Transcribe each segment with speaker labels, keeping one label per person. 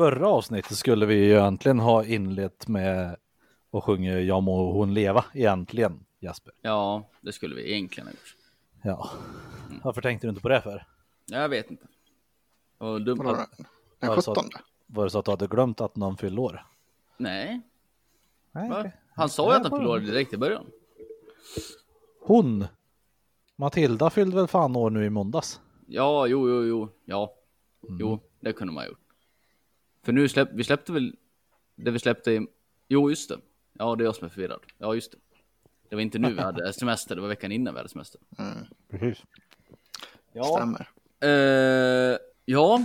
Speaker 1: Förra avsnittet skulle vi ju egentligen ha inlett med att sjunga Ja må hon leva egentligen, Jasper.
Speaker 2: Ja, det skulle vi egentligen ha gjort.
Speaker 1: Ja. Varför tänkte du inte på det för?
Speaker 2: Jag vet inte. Och dum...
Speaker 3: Den
Speaker 1: Var det så
Speaker 3: 17?
Speaker 1: Var det så att du hade glömt att någon fyllde år?
Speaker 2: Nej,
Speaker 1: Nej.
Speaker 2: Han sa ju att han förlorade direkt i början.
Speaker 1: Hon, Matilda fyllde väl fan år nu i måndags?
Speaker 2: Ja, jo, jo, jo, ja. Jo, det kunde man ha gjort. För nu släpp, vi släppte väl det vi släppte i... Jo, just det. Ja, det är jag som är förvirrad. Ja, just det. Det var inte nu vi hade semester, det var veckan innan vi hade semester.
Speaker 1: Precis.
Speaker 3: Stämmer.
Speaker 2: Eh, ja,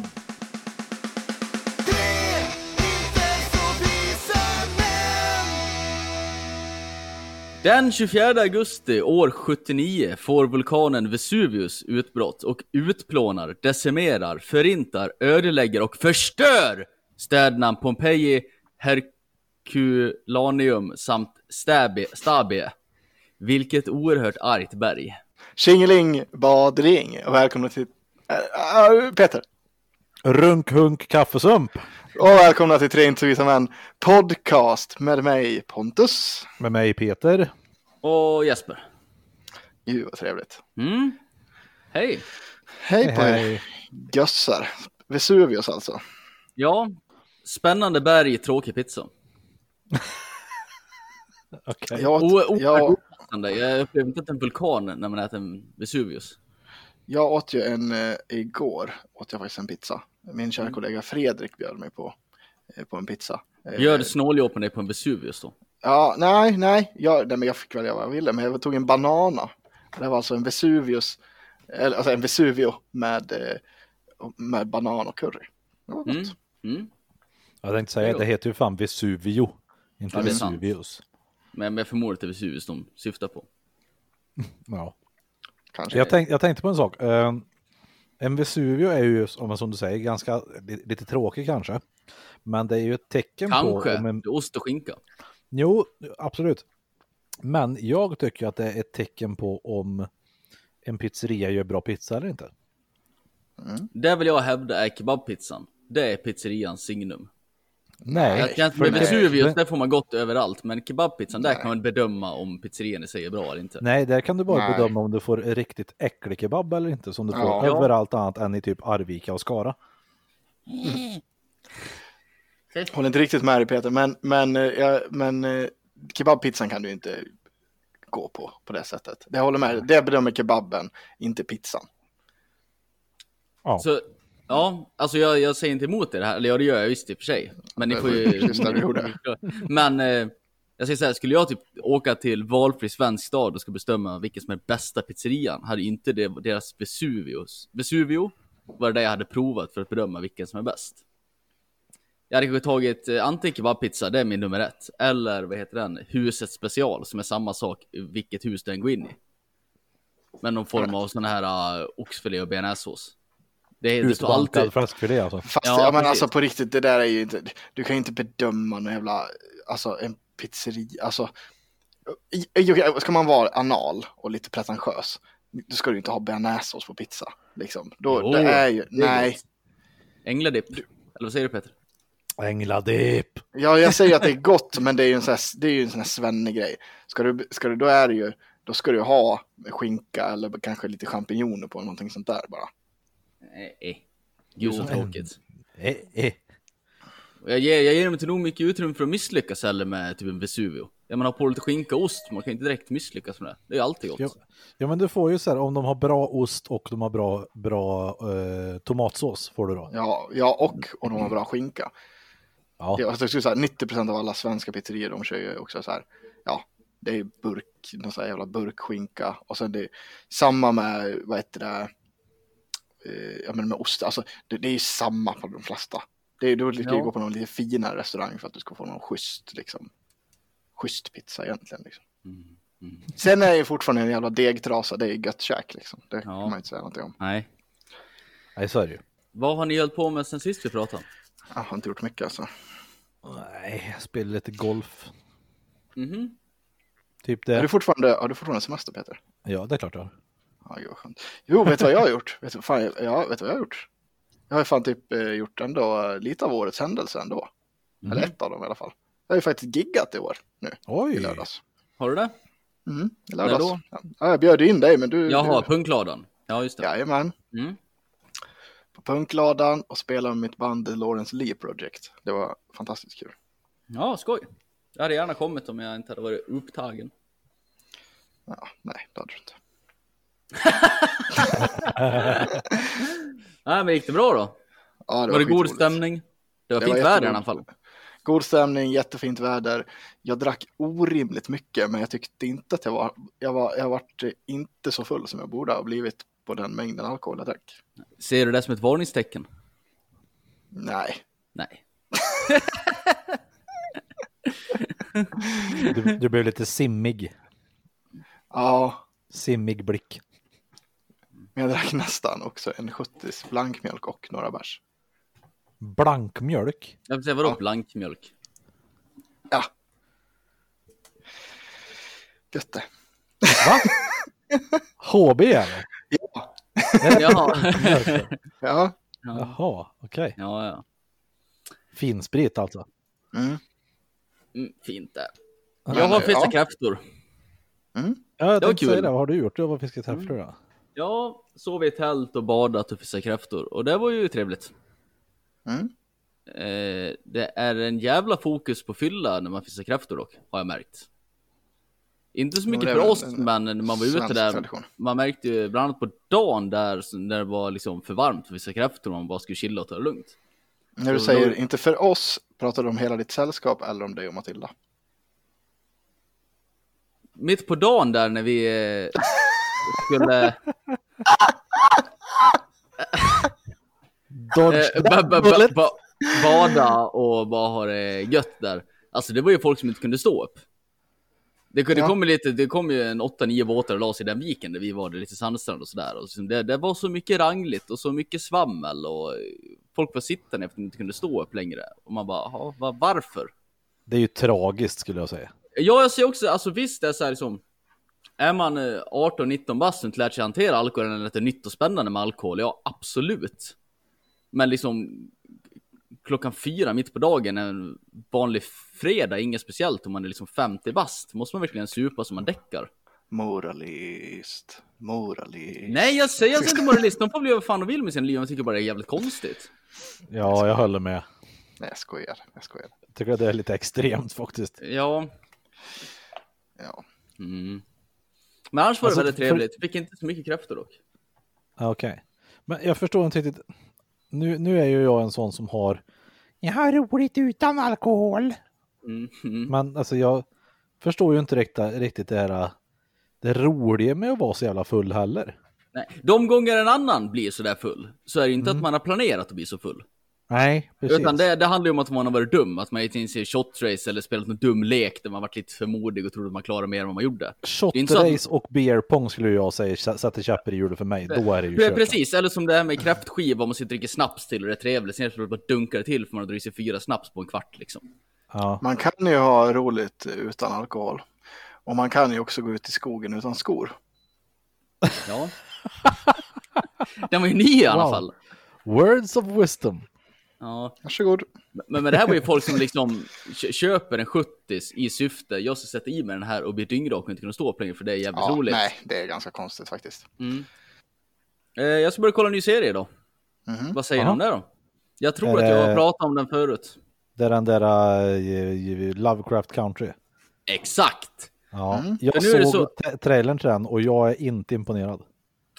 Speaker 2: Den 24 augusti år 79 får vulkanen Vesuvius utbrott och utplånar, decimerar, förintar, ödelägger och förstör städerna Pompeji, Herculaneum samt Stabie, Stabie. Vilket oerhört argt berg.
Speaker 3: Tjingeling badring och välkomna till äh, äh, Peter.
Speaker 1: Runk hunk kaffesump
Speaker 3: Och välkomna till Tre inte män podcast med mig Pontus.
Speaker 1: med mig Peter.
Speaker 2: Och Jesper.
Speaker 3: Gud vad trevligt.
Speaker 2: Mm. Hej.
Speaker 3: Hej på er
Speaker 1: Hej.
Speaker 3: gössar. Vesuvius alltså.
Speaker 2: Ja, spännande berg, tråkig pizza.
Speaker 1: Okej.
Speaker 3: Jag åt, jag.
Speaker 2: Jag upplevde inte att en vulkan när man äter en Vesuvius.
Speaker 3: jag åt ju en, eh, igår åt jag faktiskt en pizza. Min kära kollega Fredrik bjöd mig på, eh, på en pizza. Eh,
Speaker 2: Gör snåljåp på dig på en Vesuvius då.
Speaker 3: Ja, nej, nej, jag, nej men jag fick välja vad jag ville, men jag tog en banana. Det var alltså en Vesuvius, eller alltså en Vesuvio med, eh, med banan och curry. Det var gott.
Speaker 2: Mm. Mm.
Speaker 1: Jag tänkte säga, det heter ju fan Vesuvio, inte
Speaker 2: Ja.
Speaker 1: Vesuvius.
Speaker 2: Men jag förmodar att det är Vesuvius de syftar på.
Speaker 1: Ja.
Speaker 3: Kanske.
Speaker 1: Jag, tänk, jag tänkte på en sak. Eh, en Vesuvio är ju, om som du säger, ganska li- lite tråkig kanske. Men det är ju ett tecken
Speaker 2: Kanske.
Speaker 1: på... En,
Speaker 2: Ost och skinka.
Speaker 1: jo, absolut. Men jag tycker att det är ett tecken på om en pizzeria gör bra pizza eller inte.
Speaker 2: Det vill jag hävda är kebabpizzan. Det är pizzerians signum.
Speaker 1: Nej,
Speaker 2: Jag kan,
Speaker 1: för
Speaker 2: med Vesuvius, där får man gott överallt. Men kebabpizzan, där kan man bedöma om pizzerian i sig är bra eller inte.
Speaker 1: Nej, där kan du bara
Speaker 3: Nej.
Speaker 1: bedöma om du får riktigt äcklig kebab eller inte, som du får
Speaker 3: Ja.
Speaker 1: överallt annat än i typ Arvika och Skara.
Speaker 3: Håller inte riktigt med dig Peter, men, men, eh, ja, men eh, kebabpizzan kan du inte gå på på det sättet. Det håller med dig. Det bedömer kebaben, inte pizzan.
Speaker 1: Ja.
Speaker 2: Så, ja, alltså jag, jag säger inte emot det här. Eller ja, det gör jag visst i och för sig. Men ni får ju... Men eh, jag säger så här, skulle jag typ åka till valfri svensk stad och ska bestämma vilken som är bästa pizzerian, hade inte det deras Vesuvius, Vesuvio var det jag hade provat för att bedöma vilken som är bäst. Jag hade kanske tagit eh, antingen kebabpizza, det är min nummer ett, eller vad heter den, huset special som är samma sak vilket hus den går in i. Med någon form av sån här uh, oxfilé och bearnaisesås. Det, är- det står
Speaker 1: Utbankad
Speaker 2: alltid,
Speaker 1: fläskfilé alltså.
Speaker 3: Fast
Speaker 2: Ja,
Speaker 3: ja, men alltså på riktigt, det där är ju inte, du kan ju inte bedöma någon jävla, alltså en pizzeria, alltså, ska man vara anal och lite pretentiös, då ska du inte ha bearnaisesås på pizza, liksom. Då,
Speaker 2: Jo,
Speaker 3: det är ju, nej.
Speaker 2: Ängladipp. Eller vad säger du Peter?
Speaker 1: Ängladipp!
Speaker 3: ja, jag säger att det är gott, men det är ju en sån här, det är ju en sån här svennegrej. Ska du, ska du, då är det ju, då ska du ha skinka eller kanske lite champinjoner på någonting sånt där bara.
Speaker 2: Nej. Eh, Gud så
Speaker 1: Jo,
Speaker 2: tråkigt.
Speaker 1: Eh, eh.
Speaker 2: Jag ger, jag ger dem inte nog mycket utrymme för att misslyckas heller med typ en Vesuvio. Ja, man har på lite skinka och ost, man kan inte direkt misslyckas med det. Det är alltid gott.
Speaker 1: Ja, ja men du får ju så här, om de har bra ost och de har bra, bra eh, tomatsås får du då.
Speaker 3: Ja, ja och, och de har bra skinka.
Speaker 1: Ja.
Speaker 3: Ja, jag skulle säga 90% av alla svenska pizzerior de kör ju också så här, ja, det är burk, någon sån här jävla burkskinka och sen det är samma med, vad heter det, eh, ja men med ost, alltså det, det är ju samma på de flesta. Det är, du ska ju
Speaker 2: Ja.
Speaker 3: gå på någon lite finare restaurang för att du ska få någon schysst, liksom, schysst pizza egentligen liksom.
Speaker 2: Mm, mm.
Speaker 3: Sen är det fortfarande en jävla degtrasa, det är gött käk liksom. Det kan
Speaker 2: Ja.
Speaker 3: man inte säga någonting om.
Speaker 2: Nej.
Speaker 1: Nej, så är det ju.
Speaker 2: Vad har ni hållit på med sen sist vi pratade?
Speaker 3: Jag har inte gjort mycket alltså.
Speaker 1: Nej, jag spelar lite golf.
Speaker 2: Mhm.
Speaker 1: Typ
Speaker 3: Har
Speaker 1: det.
Speaker 3: du fortfarande, har du fortfarande semester Peter?
Speaker 1: Ja, det är klart jag har.
Speaker 3: Ja, gud vad skönt. Jo, vet du vad jag har gjort? Vet du, fan, ja, vet du vad jag har gjort? Jag har ju fan typ eh, gjort ändå eh, lite av årets händelse ändå.
Speaker 2: Mhm.
Speaker 3: Eller ett av dem i alla fall. Jag har ju faktiskt giggat i år nu, i
Speaker 1: Oj!
Speaker 3: lördags.
Speaker 2: Har du det?
Speaker 3: Mm, i lördags.
Speaker 2: då?
Speaker 3: Ja, jag bjöd in dig, men du...
Speaker 2: Jaha,
Speaker 3: du...
Speaker 2: punkladan. Ja, just det.
Speaker 3: Jajamän.
Speaker 2: Mm.
Speaker 3: På punkladan och spelade med mitt band The Lawrence Lee Project. Det var fantastiskt kul.
Speaker 2: Ja, skoj. Jag hade gärna kommit om jag inte hade varit upptagen.
Speaker 3: Ja, nej, det hade du inte.
Speaker 2: Nej, men gick det bra då?
Speaker 3: Ja,
Speaker 2: var det god stämning? Det var
Speaker 3: Det
Speaker 2: fint
Speaker 3: var
Speaker 2: väder i alla fall.
Speaker 3: God stämning, jättefint väder. Jag drack orimligt mycket, men jag tyckte inte att jag var, jag var, jag vart inte så full som jag borde ha blivit på den mängden alkohol jag drack.
Speaker 2: Ser du det som ett varningstecken?
Speaker 3: Nej,
Speaker 2: Nej.
Speaker 1: Du, du blev lite simmig.
Speaker 3: ja,
Speaker 1: Simmig blick.
Speaker 3: Men jag drack nästan också en 70 blankmjölk och några bärs.
Speaker 1: Blankmjölk.
Speaker 2: Jag vill säga vadå
Speaker 3: Ja.
Speaker 2: blankmjölk?
Speaker 3: Ja. Gött det.
Speaker 1: Va? HB eller?
Speaker 3: Ja,
Speaker 2: Jaha.
Speaker 3: Ja.
Speaker 2: ja,
Speaker 1: Jaha, okej.
Speaker 2: ja. ja.
Speaker 1: Finsprit alltså.
Speaker 3: Mm.
Speaker 2: Mm, fint där. Jag har fiskat
Speaker 3: ja.
Speaker 2: kräftor.
Speaker 3: Mm.
Speaker 1: Ja, jag
Speaker 2: Det var
Speaker 1: säga
Speaker 2: kul.
Speaker 1: det. Vad har du gjort? Du har fiskat kräftor då?
Speaker 2: Ja, sov i tält och badat och fiskat kräftor. Och det var ju trevligt.
Speaker 3: Mm.
Speaker 2: Eh, det är en jävla fokus på fylla när man fiskar kräftor dock, har jag märkt. Inte så mycket för oss,
Speaker 3: en
Speaker 2: men när man var ute där,
Speaker 3: tradition.
Speaker 2: man märkte ju bland annat på dagen där, när det var liksom för varmt för fiska kräftor och man bara skulle chilla och ta det lugnt.
Speaker 3: När du
Speaker 2: Så
Speaker 3: säger
Speaker 2: då-
Speaker 3: inte för oss, pratar du om hela ditt sällskap eller om dig och Matilda?
Speaker 2: Mitt på dagen där när vi eh, skulle
Speaker 1: Dodge
Speaker 2: eh, ba, ba, ba, ba, bada och bara ha det gött där. Alltså det var ju folk som inte kunde stå upp. Det, det,
Speaker 3: Ja.
Speaker 2: kom lite, det kom ju en 8-9 båtar och la sig i den viken där vi var, det lite sandstrand och sådär. Och så det, det var så mycket rangligt och så mycket svammel och folk var sittande efter att de inte kunde stå upp längre. Och man bara, "Jaha, va, varför?
Speaker 1: Det är ju tragiskt skulle jag säga.
Speaker 2: Ja, jag ser också, alltså visst det är så här liksom. Är man eh, 18-19 bast och inte lärt sig hantera alkohol eller är nytt och spännande med alkohol, ja absolut. Men liksom klockan fyra mitt på dagen en vanlig fredag, inget speciellt om man är liksom 50 bast. Måste man verkligen supa så man däckar?
Speaker 3: Moralist, moralist.
Speaker 2: Nej, jag säger alltså inte moralist. De får bli vad fan de vill med sina liv. Jag tycker bara det är jävligt konstigt.
Speaker 1: Ja, jag håller med.
Speaker 3: Nej, jag skojar. Jag skojar.
Speaker 1: Jag tycker att det är lite extremt faktiskt.
Speaker 2: Ja.
Speaker 3: Ja.
Speaker 2: Mm. Men annars var det
Speaker 1: Alltså,
Speaker 2: väldigt
Speaker 1: för-
Speaker 2: trevligt. Fick inte så mycket kräftor dock.
Speaker 1: Okej. Men jag förstår inte riktigt. Nu, nu är ju jag en sån som har... Jag har roligt utan alkohol.
Speaker 2: Mm. Mm.
Speaker 1: Men alltså jag förstår ju inte riktigt, riktigt det här... Det roliga med att vara så jävla full heller.
Speaker 2: Nej. De gånger en annan blir sådär full, så är det inte
Speaker 1: Mm.
Speaker 2: att man har planerat att bli så full.
Speaker 1: Nej, precis.
Speaker 2: Utan det, det handlar ju om att man har varit dum, att man inte ens ser shot race eller spelat någon dum lek där man varit lite för modig och trodde att man klarade mer än vad man gjorde. Det är så att-
Speaker 1: Shotrace och beer pong skulle jag säga sä- sätter käppar i hjulet för mig. Då är det ju
Speaker 2: Pre-
Speaker 1: kört.
Speaker 2: Precis, eller som det här med kräftskiva, om man sitter och dricker snaps till och det är trevligt, sen så bara dunkar det till för man har druckit sig fyra snaps på en kvart liksom.
Speaker 1: Ja.
Speaker 3: Man kan ju ha roligt utan alkohol. Och man kan ju också gå ut i skogen utan skor.
Speaker 2: Ja. Den var ju ny i alla
Speaker 1: Wow.
Speaker 2: fall.
Speaker 1: Words of wisdom.
Speaker 2: Ja.
Speaker 3: Varsågod.
Speaker 2: Men, men det här var ju folk som liksom kö- köper en 70 i syfte, jag ska sätta i mig den här och bli dyngrak och inte kunna stå upp längre för det är jävligt
Speaker 3: Ja,
Speaker 2: roligt.
Speaker 3: nej, det är ganska konstigt faktiskt.
Speaker 2: Mm. Eh, jag ska börja kolla en ny serie då.
Speaker 3: Mhm.
Speaker 2: Vad säger
Speaker 1: Aha.
Speaker 2: ni om det då? Jag tror att jag har pratat om den förut.
Speaker 1: Det är den där uh, Lovecraft Country.
Speaker 2: Exakt!
Speaker 1: Ja.
Speaker 3: Mm.
Speaker 1: Jag
Speaker 2: Men nu är det
Speaker 1: såg
Speaker 2: så-
Speaker 1: tra- trailern till den och jag är inte imponerad.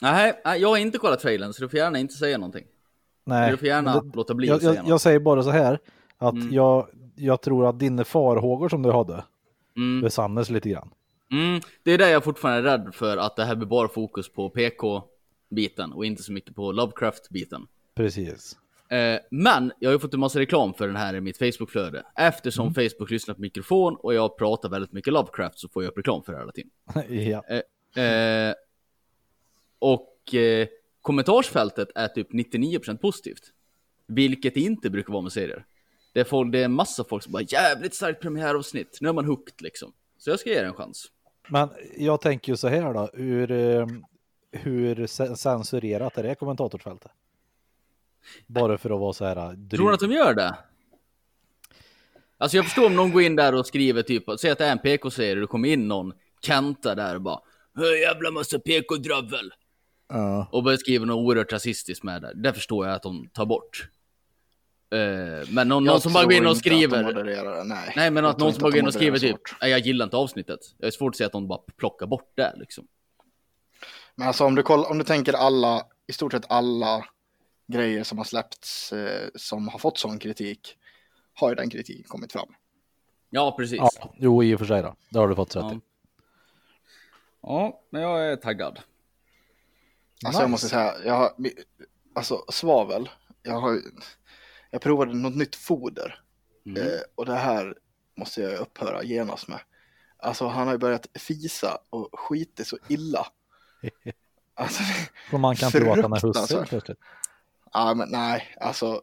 Speaker 2: Nej, nej, jag har inte kollat trailern så du får gärna inte säga någonting.
Speaker 1: Nej.
Speaker 2: Du får gärna
Speaker 1: det-
Speaker 2: låta bli
Speaker 1: jag, jag, jag säger bara så här. Att
Speaker 2: Mm.
Speaker 1: jag, jag tror att dina farhågor som du hade
Speaker 2: Mm.
Speaker 1: besannas lite grann.
Speaker 2: Mm, det är där jag fortfarande är rädd för att det här blir bara fokus på PK-biten och inte så mycket på Lovecraft-biten.
Speaker 1: Precis.
Speaker 2: Eh, men jag har ju fått en massa reklam för den här i mitt Facebook-flöde. Eftersom Facebook lyssnar på mikrofon och jag pratar väldigt mycket Lovecraft så får jag upp reklam för det hela tiden.
Speaker 1: ja.
Speaker 2: Eh, och eh, kommentarsfältet är typ 99% positivt. Vilket inte brukar vara med serier. Det är, folk, det är en massa folk som bara jävligt starkt premiäravsnitt. Nu är man hooked liksom. Så jag ska ge er en chans.
Speaker 1: Men jag tänker ju så här då. Hur, eh, hur ce- censurerat är det kommentatorsfältet? Bara för att vara så här dryg.
Speaker 2: Tror du att de gör det? Alltså jag förstår om någon går in där och skriver typ, säg att det är en PK-serie och det kommer in någon Kenta där och bara "Hö, jävla massa PK-dravel.
Speaker 1: Ja.
Speaker 2: Och börjar skriva något oerhört rasistiskt med det. Det förstår jag att de tar bort. Eh, men någon, någon som bara går in och
Speaker 3: att
Speaker 2: skriver.
Speaker 3: det, Nej,
Speaker 2: Nej men att någon som bara
Speaker 3: att
Speaker 2: går in och skriver typ, nej jag gillar inte avsnittet. Jag är svårt att säga att de bara plockar bort det liksom.
Speaker 3: Men alltså om du, kollar, om du tänker alla, i stort sett alla grejer som har släppts eh, som har fått sån kritik, har ju den kritiken kommit fram.
Speaker 2: Ja precis.
Speaker 1: ja, jo i och för sig då. Det har du fått rätt
Speaker 2: Ja.
Speaker 1: i.
Speaker 2: ja, men jag är taggad.
Speaker 3: Alltså jag
Speaker 1: Nice.
Speaker 3: måste säga, jag har, alltså svavel, jag har jag provade något nytt foder
Speaker 2: Mm.
Speaker 3: eh, och det här måste jag upphöra genast med. Alltså han har ju börjat fisa och skiter så illa. Alltså,
Speaker 1: Så man kan han är husse plötsligt.
Speaker 3: ja men nej, alltså,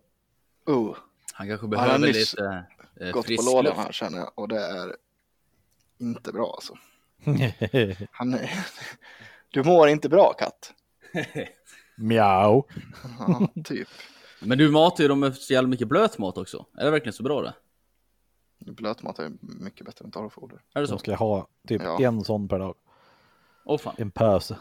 Speaker 3: uh,
Speaker 2: Han kanske
Speaker 3: Han
Speaker 2: behöver
Speaker 3: har nyss
Speaker 2: lite eh,
Speaker 3: gått på lådan här känner jag och det är inte bra alltså. Han är, du mår inte bra katt.
Speaker 1: Mjau.
Speaker 3: Ja, typ.
Speaker 2: Men du matar ju dem med så jävla mycket blötmat också. Är det verkligen så bra det?
Speaker 3: Blötmat är mycket bättre än torrfoder.
Speaker 2: Är det
Speaker 1: Så
Speaker 2: så?
Speaker 1: ska jag ha typ
Speaker 3: Ja.
Speaker 1: en sån per dag.
Speaker 2: Åh fan.
Speaker 1: En pöse.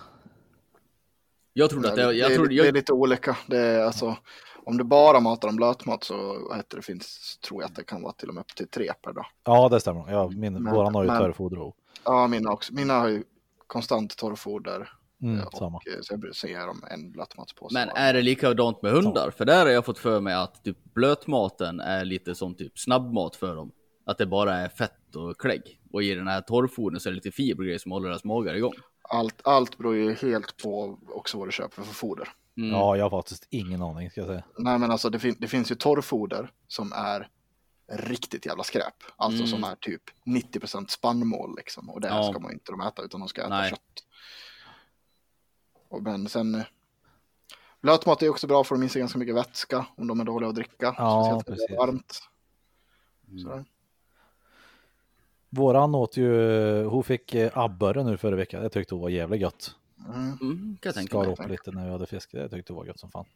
Speaker 2: Jag trodde att det,
Speaker 3: det,
Speaker 2: jag
Speaker 3: är,
Speaker 2: trodde,
Speaker 3: det är
Speaker 2: jag,
Speaker 3: lite olika. Det är alltså, om du bara matar dem blötmat så heter det, finns, tror jag att det kan vara till och med upp till tre per dag.
Speaker 1: Ja, det stämmer. Ja, min,
Speaker 3: Men-
Speaker 1: våran har ju
Speaker 3: men-
Speaker 1: törrfoder och
Speaker 3: Ja, mina också. Mina har ju konstant torrfoder.
Speaker 1: Mm,
Speaker 3: eh, och,
Speaker 1: samma.
Speaker 3: eh, Så jag brukar se dem en blötmatspåse.
Speaker 2: men är det likadant med hundar? För där har jag fått för mig att typ blötmaten är lite som typ snabbmat för dem. Att det bara är fett och klägg. Och i den här torrfodern så är det lite fiber och grejer som håller deras magar igång.
Speaker 3: allt, allt beror ju helt på också vad du köper för foder.
Speaker 2: Mm.
Speaker 1: Ja, jag har faktiskt ingen aning ska jag säga.
Speaker 3: Nej, men alltså det, fin- det finns ju torrfoder som är riktigt jävla skräp. Alltså
Speaker 2: Mm.
Speaker 3: som är typ 90% spannmål liksom. Och det
Speaker 2: Ja.
Speaker 3: ska man ju inte de äta utan de ska äta
Speaker 2: Nej.
Speaker 3: kött. Och men sen eh, blötmat är också bra för de minskar ganska mycket vätska om de är dåliga att dricka.
Speaker 1: Ja,
Speaker 3: speciellt när det är
Speaker 1: precis.
Speaker 3: varmt.
Speaker 2: Mm.
Speaker 1: Våran åt ju, hon fick eh, abborre nu förra veckan. Jag tyckte hon var jävligt gött.
Speaker 3: Mm.
Speaker 2: Mm, kan jag
Speaker 1: Skar upp lite när vi hade fisk. Det tyckte hon var gött som fan.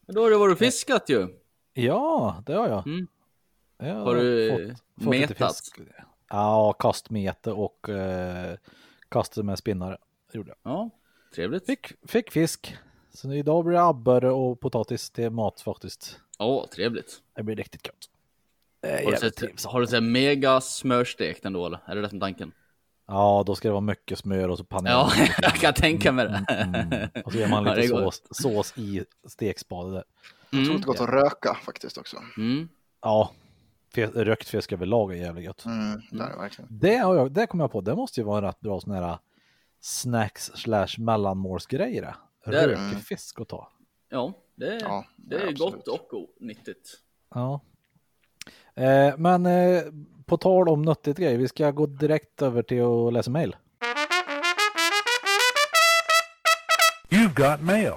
Speaker 2: Men då har du varit fiskat ju.
Speaker 1: Ja, det har jag.
Speaker 2: Mm.
Speaker 1: jag
Speaker 2: Har du
Speaker 1: lite
Speaker 2: metat?
Speaker 1: fisk. Ja, kastmete och eh, kast med spinnare. Gjorde jag.
Speaker 2: Ja, trevligt.
Speaker 1: Fick, fick fisk. Så idag blir det abborre och potatis till mat faktiskt.
Speaker 2: Ja, trevligt.
Speaker 1: Det blir riktigt är
Speaker 2: Har du sett, har du sett mega smörstekt ändå eller? Är det det som tanken?
Speaker 1: Ja, då ska det vara mycket smör och så panerar
Speaker 2: Ja, jag kan tänka mig det.
Speaker 1: Mm. Och så gör man
Speaker 2: Ja,
Speaker 1: lite
Speaker 2: går.
Speaker 1: sås, sås i stekspade där.
Speaker 2: Mm.
Speaker 3: att det gott att röka faktiskt också.
Speaker 2: Mm.
Speaker 1: Ja, rökt fisk överlag är jävligt gött.
Speaker 3: Mm, det är det verkligen.
Speaker 1: Det, har jag, det kom jag på, det måste ju vara en rätt bra sån här snacks slash mellanmålsgrej det.
Speaker 2: Det är det.
Speaker 1: Rökig
Speaker 3: Mm.
Speaker 1: fisk att ta.
Speaker 2: Ja, det,
Speaker 3: Ja,
Speaker 2: det är
Speaker 3: absolut.
Speaker 2: gott och nyttigt.
Speaker 1: Ja. Eh, men eh, på tal om nöttigt grej, vi ska gå direkt över till att läsa mail.
Speaker 4: You've got mail.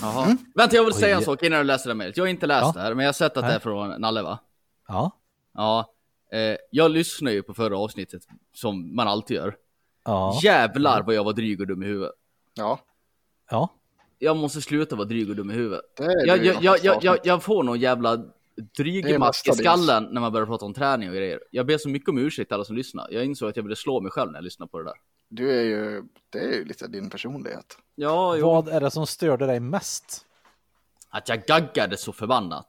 Speaker 2: Jaha. Vänta, jag vill säga en
Speaker 1: Oj.
Speaker 2: sak innan du läser det mejlet. Jag har inte läst
Speaker 1: Ja.
Speaker 2: det här, men jag har sett att det är från Nalle va?
Speaker 1: Ja.
Speaker 2: Ja. Eh, jag lyssnar ju på förra avsnittet, som man alltid gör.
Speaker 1: Ja.
Speaker 2: Jävlar vad jag var dryg och dum i huvudet.
Speaker 3: Ja,
Speaker 1: Ja.
Speaker 2: Jag måste sluta vara dryg och dum i huvudet.
Speaker 3: det är
Speaker 2: Jag, jag, jag, jag,
Speaker 3: avsnitt.
Speaker 2: jag, jag får någon jävla
Speaker 3: Det
Speaker 2: drygemask i skallen när man börjar prata om träning och grejer. Jag ber så mycket om ursäkt till alla som lyssnar. Jag insåg att jag ville slå mig själv när jag lyssnade på det där.
Speaker 3: Du är ju, det är ju lite din personlighet.
Speaker 2: Ja, jo.
Speaker 1: Vad är det som störde dig mest?
Speaker 2: Att jag gaggade så förbannat.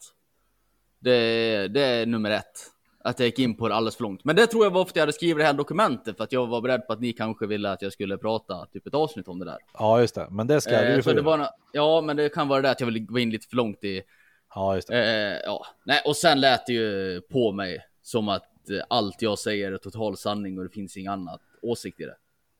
Speaker 2: Det, det är nummer ett. Att jag gick in på det alldeles för långt. Men det tror jag var för att jag hade skrivit det här dokumentet för att jag var beredd på att ni kanske ville att jag skulle prata typ ett avsnitt om det där.
Speaker 1: Ja, just det. Men det ska du
Speaker 2: Eh,
Speaker 1: ju
Speaker 2: så
Speaker 1: få göra.
Speaker 2: ja, men det kan vara det att jag ville gå in lite för långt i
Speaker 1: Ja, just det.
Speaker 2: Eh, ja, nej, och sen lät det ju på mig som att eh, allt jag säger är total sanning och det finns ingen annat åsikt i det.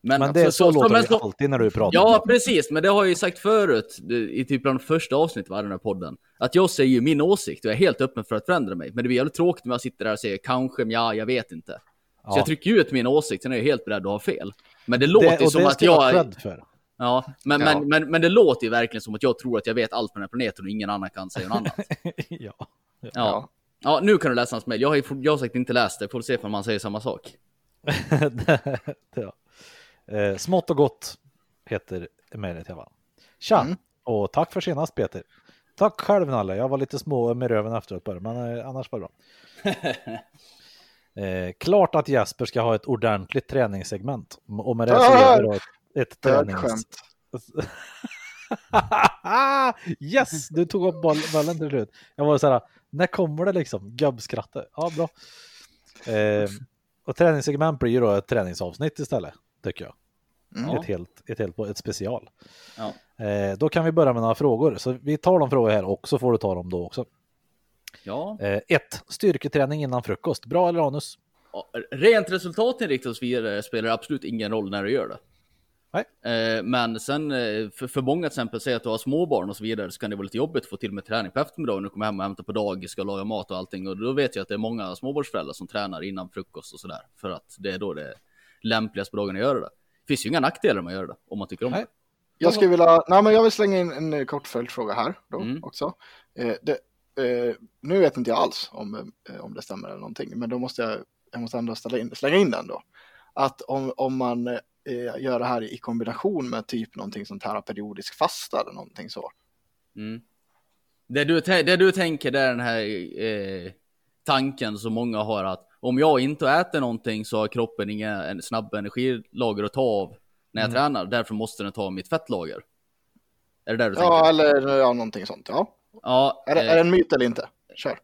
Speaker 1: Men det är så, låter
Speaker 2: men
Speaker 1: det ju alltid när du pratar.
Speaker 2: Ja, precis, men det har jag ju sagt förut det- i typ bland de första avsnitten av den här podden. Att jag säger ju min åsikt och jag är helt öppen för att förändra mig. Men det blir jävligt tråkigt när jag sitter där och säger kanske, men ja, jag vet inte.
Speaker 1: Ja.
Speaker 2: Så jag trycker ju ut min åsikt, sen är jag helt beredd att ha fel. Men det låter
Speaker 1: det,
Speaker 2: ju som
Speaker 1: det
Speaker 2: att
Speaker 1: jag
Speaker 2: jag...
Speaker 1: för.
Speaker 2: Ja, men,
Speaker 3: Ja.
Speaker 2: Men, men, men det låter ju verkligen som att jag tror att jag vet allt på den här planeten och ingen annan kan säga något annat.
Speaker 1: ja.
Speaker 2: Ja. ja, nu kan du läsa hans mejl. Jag har, ju jag har sagt inte läst det, får se om man säger samma sak.
Speaker 1: det, ja. Eh, smått och gott heter mejlet alla fall. Tja
Speaker 3: Mm.
Speaker 1: och tack för senast Peter. Tack själv Nalle, jag var lite små med röven efteråt bara, men eh, annars var det bra. eh, klart att Jesper ska ha ett ordentligt träningssegment. Och med det så är det ett, ett tränings... yes, du tog upp boll- bollen till slut. Jag var så här, när kommer det liksom? Gubbskratte. Ja, bra. Eh, och träningssegment blir ju då ett träningsavsnitt istället, tycker jag.
Speaker 2: Ja.
Speaker 1: Ett helt, ett helt, ett special.
Speaker 2: Ja.
Speaker 1: Eh, då kan vi börja med några frågor. Så vi tar de frågor här och så får du ta dem då också.
Speaker 2: Ja.
Speaker 1: Eh, ett, styrketräning innan frukost. Bra eller anus?
Speaker 2: Ja, Rent resultatinriktat och så vidare spelar det absolut ingen roll när du gör det.
Speaker 1: Nej.
Speaker 2: Eh, Men sen eh, för, för många till exempel, säg att du har småbarn och så vidare, så kan det vara lite jobbigt att få till med träning på eftermiddagen. Du kommer hem och hämtar på dagis, ska laga mat och allting. Och då vet jag att det är många småbarnsföräldrar som tränar innan frukost och sådär. För att det är då det är lämpligast på dagen att göra det. Det finns ju inga nackdelar med att göra det, om man tycker om
Speaker 1: Nej.
Speaker 2: det.
Speaker 3: Jag skulle vilja, nej men jag vill slänga in en eh, kort följdfråga här då
Speaker 2: Mm.
Speaker 3: också. Eh, det, eh, nu vet inte jag alls om, eh, om det stämmer eller någonting, men då måste jag, jag måste ändå ställa in, slänga in den då. Att om, om man eh, gör det här i kombination med typ någonting sånt här periodisk fasta eller någonting så.
Speaker 2: Mm. Det, du, det du tänker det är den här eh, tanken som många har att om jag inte äter någonting så har kroppen inga en snabb energilager att ta av när jag tränar. Därför måste den ta av mitt fettlager. Är det där du
Speaker 3: Ja,
Speaker 2: tänker?
Speaker 3: eller ja, någonting sånt. Ja.
Speaker 2: Ja,
Speaker 3: Är, det,
Speaker 2: eh,
Speaker 3: är det en myt eller inte? Kör.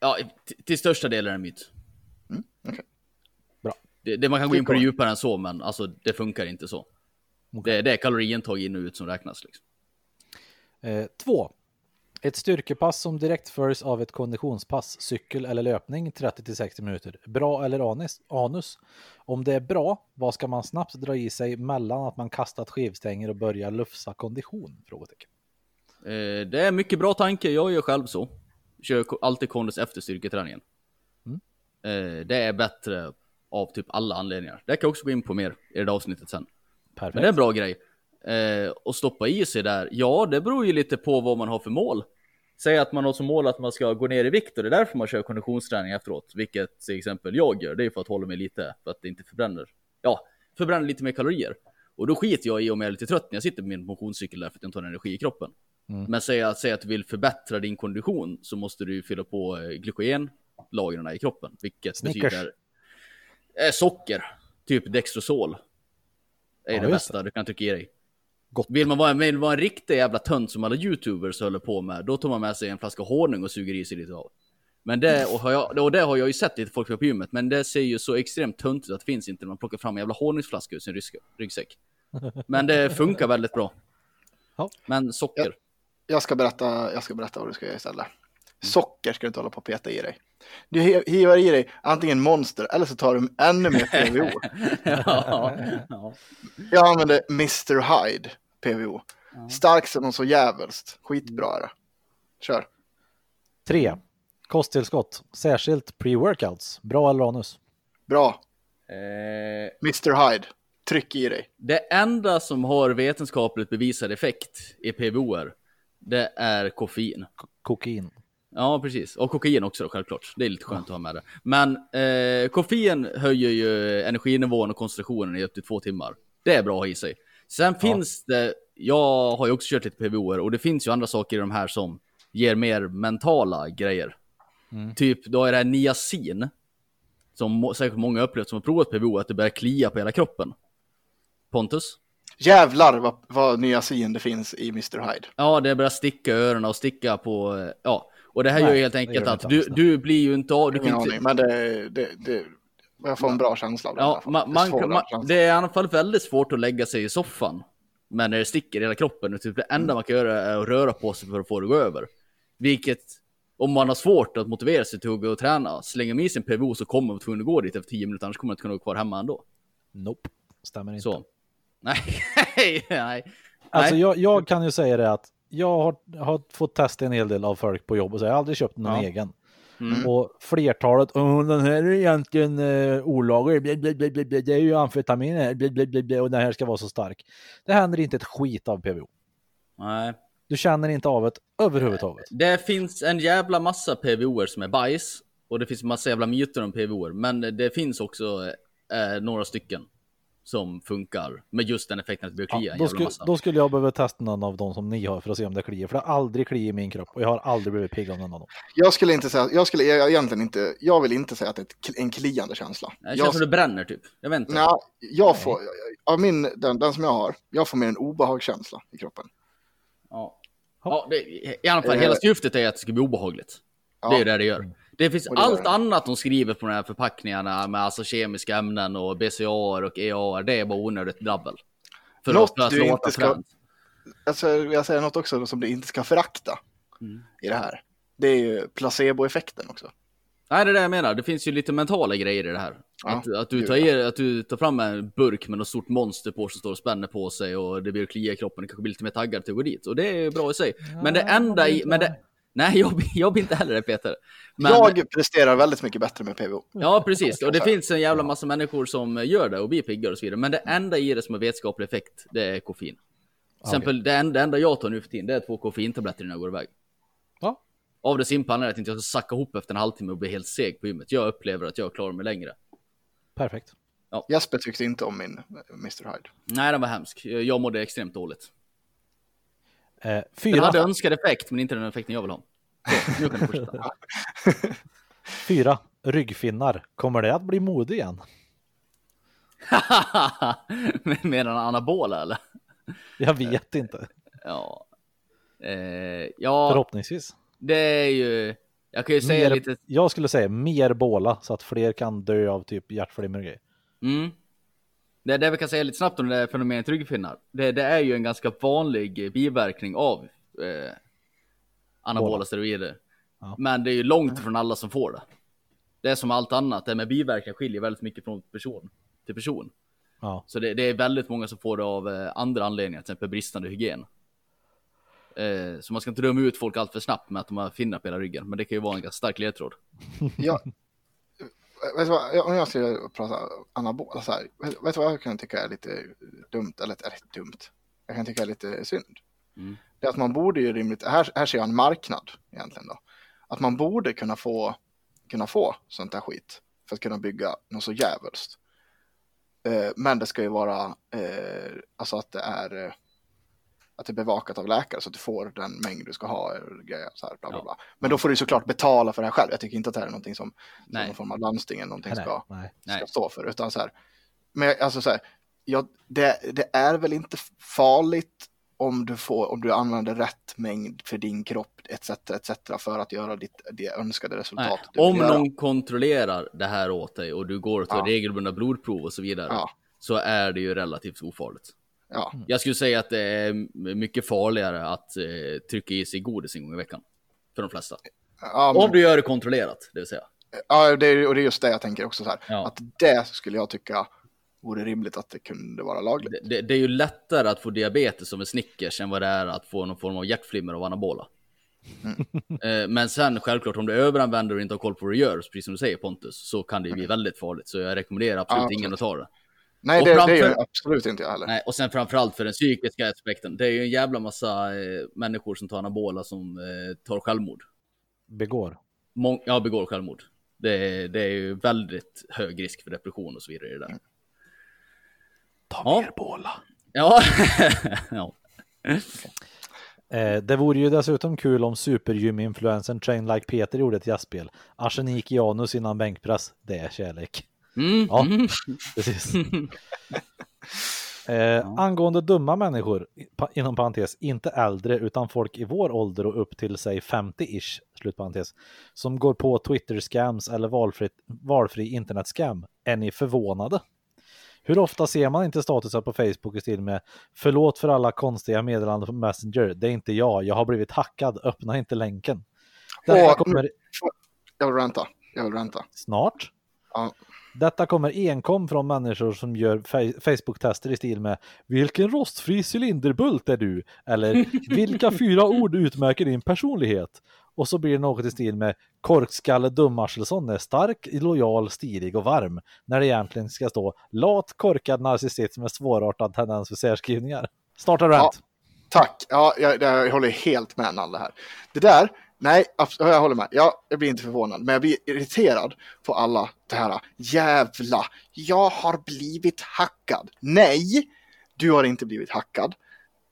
Speaker 2: ja till, största delen är det en myt.
Speaker 3: Mm, okej.
Speaker 1: Bra.
Speaker 2: Det, det, man kan gå in på det djupare än så, men alltså det funkar inte så. Det, det är kaloriintag in och ut som räknas. Liksom.
Speaker 1: Eh, två, ett styrkepass som direkt följs av ett konditionspass, cykel eller löpning 30-60 minuter. Bra eller anus? anus? Om det är bra, vad ska man snabbt dra i sig mellan att man kastat skivstänger och börjar lufsa kondition? Frågetecken.
Speaker 2: Eh, det är mycket bra tanke, jag gör själv så. Kör alltid kondis efter styrketräningen.
Speaker 1: Mm.
Speaker 2: Eh, det är bättre av typ alla anledningar. Det kan jag också gå in på mer i det avsnittet sen.
Speaker 1: Perfekt.
Speaker 2: Men det är en bra grej. Eh, och stoppa i sig där, ja det beror ju lite på vad man har för mål. Säg att man har som mål att man ska gå ner i vikt och det är därför man kör konditionsträning efteråt. Vilket till exempel jag gör, det är för att hålla mig lite, för att det inte förbränner. Ja, förbränner lite mer kalorier. Och då skiter jag i om jag är lite trött när jag sitter på min motionscykel därför att jag inte har energi i kroppen.
Speaker 1: Mm.
Speaker 2: Men säg att, säg att du vill förbättra din kondition så måste du fylla på eh, glykogenlagren i kroppen. Vilket
Speaker 1: Snickers.
Speaker 2: betyder eh, socker, typ Dextrosol. Är
Speaker 1: Ja,
Speaker 2: det bästa du kan trycka i dig.
Speaker 1: Gott.
Speaker 2: Vill man vara, vill man vara en riktig jävla tönt som alla youtubers håller på med, då tar man med sig en flaska honung och suger i sig lite av. Men det, och, har jag, och det har jag ju sett lite folk på gymmet, men det ser ju så extremt töntigt att det finns inte när man plockar fram en jävla honungsflaska ur sin ryska, ryggsäck. Men det funkar väldigt bra.
Speaker 1: Ja.
Speaker 2: Men socker.
Speaker 3: Jag ska berätta, jag ska berätta vad du ska göra istället. Socker ska du inte hålla på och peta i dig. Du hi- hivar i dig antingen monster eller så tar du ännu mer PVO.
Speaker 2: ja, ja.
Speaker 3: Jag använder Mr Hyde PVO. Stark som någon så jävligt. Skitbra är det. Kör.
Speaker 1: Tre, kosttillskott, särskilt pre-workouts. Bra eller anus?
Speaker 3: Bra.
Speaker 2: Eh,
Speaker 3: Mr Hyde. Tryck i dig.
Speaker 2: det enda som har vetenskapligt bevisad effekt i PVOR, det är koffein.
Speaker 1: Kokain.
Speaker 2: Ja, precis. Och kokain också då, självklart. Det är lite skönt att ha med det. Men eh, koffein höjer ju energinivån och koncentrationen i upp till två timmar. Det är bra att ha i sig. Sen finns det, jag har ju också kört lite PVOer och det finns ju andra saker i de här som ger mer mentala grejer. Typ, då är det här niacin. Som säkert många upplevt som har provat PVO, att det börjar klia på hela kroppen. Pontus?
Speaker 3: Jävlar vad, vad niacin det finns i Mr Hyde.
Speaker 2: Ja, det börjar sticka i öronen och sticka på, ja. Och det här
Speaker 1: Nej,
Speaker 2: gör ju helt enkelt att du, du blir ju inte av, du
Speaker 3: Ingen
Speaker 2: kan inte,
Speaker 3: aning, men det, det, det, jag får en bra känsla av det.
Speaker 2: Ja,
Speaker 3: fall.
Speaker 2: man,
Speaker 3: Det är
Speaker 2: man, man, det är i alla fall väldigt svårt att lägga sig i soffan. Men när det sticker i hela kroppen, typ det enda man kan göra är att röra på sig för att få det att gå över. Vilket, om man har svårt att motivera sig till att gå och träna, slänger man i sin PVO så kommer man tvungen att gå dit efter 10 minuter, annars kommer man inte kunna gå kvar hemma ändå.
Speaker 1: Nope, stämmer inte.
Speaker 2: Så. Nej, nej.
Speaker 1: Alltså
Speaker 2: nej.
Speaker 1: jag, jag kan ju säga det att jag har, har fått testa en hel del av folk på jobbet, så jag har aldrig köpt någon
Speaker 2: Ja.
Speaker 1: egen.
Speaker 2: Mm.
Speaker 1: Och flertalet, "Åh, den här är egentligen uh, olaglig, det är ju amfetamin bla, och den här ska vara så stark. Det händer inte ett skit av PVO.
Speaker 2: nej.
Speaker 1: Du känner inte av det överhuvudtaget.
Speaker 2: Det finns en jävla massa PVOer som är bajs. Och det finns massa jävla myter om PVOer. Men det finns också eh, några stycken som funkar med just den effekten att det blir klia
Speaker 1: Ja,
Speaker 2: en
Speaker 1: då,
Speaker 2: massa.
Speaker 1: då skulle jag behöva testa någon av dem som ni har för att se om det kliar. För det har aldrig kliat i min kropp och jag har aldrig blivit pigg av någon av dem.
Speaker 3: Jag skulle inte säga, jag skulle egentligen inte, jag vill inte säga att det är ett, en kliande känsla.
Speaker 2: Det känns
Speaker 3: Jag,
Speaker 2: som det bränner typ. Jag vet inte.
Speaker 3: nej, jag får, av min, den, den som jag har, jag får mer en obehagskänsla i kroppen.
Speaker 2: Ja. Ja, det, I alla fall,
Speaker 3: Eh.
Speaker 2: hela syftet är att det ska bli obehagligt.
Speaker 3: Ja.
Speaker 2: Det är ju det det gör. Det finns
Speaker 3: det
Speaker 2: allt annat de skriver på de här förpackningarna med alltså kemiska ämnen och BCA och EA. Det är bara onödigt drabbel. För
Speaker 3: Något
Speaker 2: att, för att
Speaker 3: du
Speaker 2: låta
Speaker 3: inte ska-
Speaker 2: fränt.
Speaker 3: Alltså, jag säger något också som du inte ska förakta
Speaker 2: Mm.
Speaker 3: i det här. Det är ju placeboeffekten också.
Speaker 2: Nej, det är det jag menar. Det finns ju lite mentala grejer i det här.
Speaker 3: Ja,
Speaker 2: att, att, du tar er, att du tar fram en burk med något stort monster på som står och spänner på sig och det blir klia i kroppen. Det kanske blir lite mer taggad till att gå dit. Och det är bra i sig. men det enda i... Men det, nej, jag, jag blir inte heller det Peter. Men,
Speaker 3: Jag presterar väldigt mycket bättre med PVO.
Speaker 2: Ja, precis. Och det finns en jävla massa människor som gör det och blir piggare och så vidare. Men det enda i det som har vetenskaplig effekt, det är koffein. Till exempel, det, enda, det enda jag tar nu för tiden, det är två koffeintabletter innan jag går iväg.
Speaker 1: Ja,
Speaker 2: Av det simpla anledningen att jag inte ska sacka ihop efter en halvtimme och bli helt seg på gymmet. Jag upplever att jag klarar mig längre.
Speaker 1: perfekt.
Speaker 3: Jesper tyckte inte om min Mr. Hyde.
Speaker 2: Nej, den var hemsk. Jag mådde extremt dåligt.
Speaker 1: Eh,
Speaker 2: Den
Speaker 1: fyra,
Speaker 2: hade önskad effekt, men inte den effekten jag vill ha. Så, nu kan du fortsätta.
Speaker 1: fyra ryggfinnar. Kommer det att bli mode igen?
Speaker 2: Med den anabola eller?
Speaker 1: Jag vet inte.
Speaker 2: Ja. Eh, ja,
Speaker 1: Förhoppningsvis.
Speaker 2: det är ju... Jag kan ju säga
Speaker 1: Mer,
Speaker 2: lite...
Speaker 1: Jag skulle säga mer båla så att fler kan dö av typ hjärtflimmer och grejer.
Speaker 2: Mm. Det är det vi kan säga lite snabbt om det fenomenet ryggfinnar. Det, det är ju en ganska vanlig biverkning av eh, anabola steroider.
Speaker 1: Ja.
Speaker 2: Men det är ju långt ifrån alla som får det. Det är som allt annat, det med biverkningar skiljer väldigt mycket från person till person.
Speaker 1: Ja,
Speaker 2: Så det, det är väldigt många som får det av eh, andra anledningar, till exempel bristande hygien. Eh, så man ska inte döma ut folk allt för snabbt med att de har finnar på hela ryggen, men det kan ju vara en ganska stark ledtråd.
Speaker 3: Jag, vet du vad, om jag skulle prata anabola så här, vet, vet du vad jag kan tycka är lite dumt, eller, eller dumt, jag kan tycka är lite synd.
Speaker 2: Mm.
Speaker 3: Det är att man borde ju rimligt, här, här ser jag en marknad egentligen då, att man borde kunna få, kunna få sånt där skit för att kunna bygga något så jävligt. Eh, men det ska ju vara, eh, alltså att det är, eh, att det är bevakat av läkare så att du får den mängd du ska ha. eller Grejer, så här, bla, bla, bla. Men då får du såklart betala för det här själv. Jag tycker inte att det här är någonting som, som någon form av landsting eller någonting
Speaker 1: nej,
Speaker 3: ska,
Speaker 1: nej.
Speaker 3: ska stå för. Utan så här, men alltså så här, ja, det, det är väl inte farligt om du, får, om du använder rätt mängd för din kropp etc. etc. för att göra ditt, det önskade resultatet.
Speaker 2: Om
Speaker 3: göra.
Speaker 2: någon kontrollerar det här åt dig och du går och tar
Speaker 3: Ja.
Speaker 2: regelbundna blodprov och så vidare,
Speaker 3: Ja.
Speaker 2: så är det ju relativt ofarligt.
Speaker 3: Ja,
Speaker 2: Jag skulle säga att det är mycket farligare att eh, trycka i sig godis en gång i veckan. För de flesta.
Speaker 3: ja,
Speaker 2: Om
Speaker 3: men,
Speaker 2: du gör det kontrollerat, det vill säga.
Speaker 3: ja det, är- och det är just det jag tänker också så här.
Speaker 2: Ja.
Speaker 3: Att det skulle jag tycka vore rimligt att det kunde vara lagligt.
Speaker 2: Det, det, det är ju lättare att få diabetes som en Snickers än vad det är att få någon form av hjärtflimmer av anabola. Eh, Men sen självklart om du överanvänder och inte har koll på vad du gör, precis som du säger Pontus, så kan det ju bli väldigt farligt. Så jag rekommenderar absolut
Speaker 3: Ja,
Speaker 2: ingen att ta det.
Speaker 3: Nej,
Speaker 2: Och
Speaker 3: det, det är
Speaker 2: framför-
Speaker 3: absolut inte jag heller.
Speaker 2: Nej, och sen framförallt för den psykiska aspekten. Det är ju en jävla massa eh, människor som tar anabola som eh, tar självmord.
Speaker 1: Begår.
Speaker 2: Mång- ja, begår självmord. Det är, det är ju väldigt hög risk för depression och så vidare i det där.
Speaker 1: Ta
Speaker 2: Ja.
Speaker 1: mer båla.
Speaker 2: Ja. ja.
Speaker 1: Eh, det vore ju dessutom kul om supergym-influencern Train Like Peter gjorde ett jazzspel. Arsenik i anus innan bänkpress. Det är kärlek.
Speaker 2: Mm,
Speaker 1: Ja.
Speaker 2: mm.
Speaker 1: Precis. Eh, Angående dumma människor, pa- inom parentes, inte äldre utan folk i vår ålder och upp till sig 50-ish, slutparentes, som går på Twitter-scams eller valfritt, valfri internet-scam. Är ni förvånade? Hur ofta ser man inte statusar på Facebook i stil med Förlåt för alla konstiga meddelanden på Messenger, det är inte jag, jag har blivit hackad, öppna inte länken.
Speaker 3: Åh,
Speaker 1: kommer
Speaker 3: Jag vill ränta. Jag vill ränta.
Speaker 1: snart.
Speaker 3: Ja.
Speaker 1: Detta kommer enkom från människor som gör Facebook-tester i stil med Vilken rostfri cylinderbult är du? Eller Vilka fyra ord utmärker din personlighet? Och så blir det något i stil med Korkskalle Dumarselsson är stark, lojal, stilig och varm. När det egentligen ska stå Lat, korkad narcissist med svårartad tendens för särskrivningar. Starta rant.
Speaker 3: Tack. Ja, jag, jag håller helt med Nalle här. Det där, Nej, jag håller med. Jag blir inte förvånad, men jag blir irriterad på alla det här jävla, jag har blivit hackad. Nej, du har inte blivit hackad.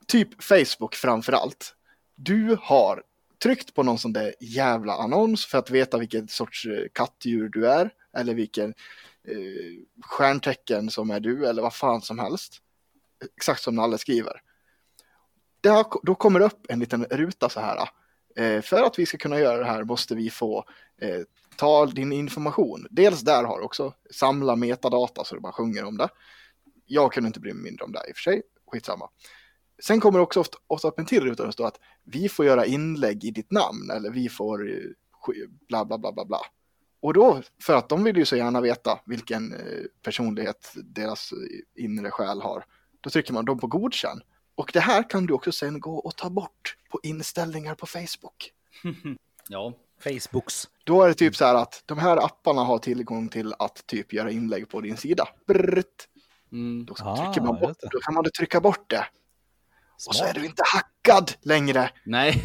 Speaker 3: Typ Facebook framför allt. Du har tryckt på någon sån där jävla annons för att veta vilken sorts eh, kattdjur du är eller vilken eh, stjärntecken som är du eller vad fan som helst. Exakt som Nalle skriver. Har, då kommer det upp en liten ruta så här. Eh, för att vi ska kunna göra det här måste vi få eh, ta din information. Dels där har du också samla metadata så du bara sjunger om det. Jag kunde inte bry mig mindre om det i och för sig. Skitsamma. Sen kommer det också ofta, ofta upp en till ruta där det står att vi får göra inlägg i ditt namn eller vi får eh, bla bla bla bla bla. Och då, för att de vill ju så gärna veta vilken eh, personlighet deras eh, inre själ har, då trycker man dem på godkänn. Och det här kan du också sen gå och ta bort på inställningar på Facebook.
Speaker 2: Ja.
Speaker 1: Facebooks.
Speaker 3: Då är det typ så här att de här apparna har tillgång till att typ göra inlägg på din sida. Brrrt.
Speaker 2: Mm.
Speaker 3: Då,
Speaker 1: Ah,
Speaker 3: trycker man bort, då kan man då trycka bort det. Och så är
Speaker 1: Smart.
Speaker 3: du inte hackad längre.
Speaker 2: Nej.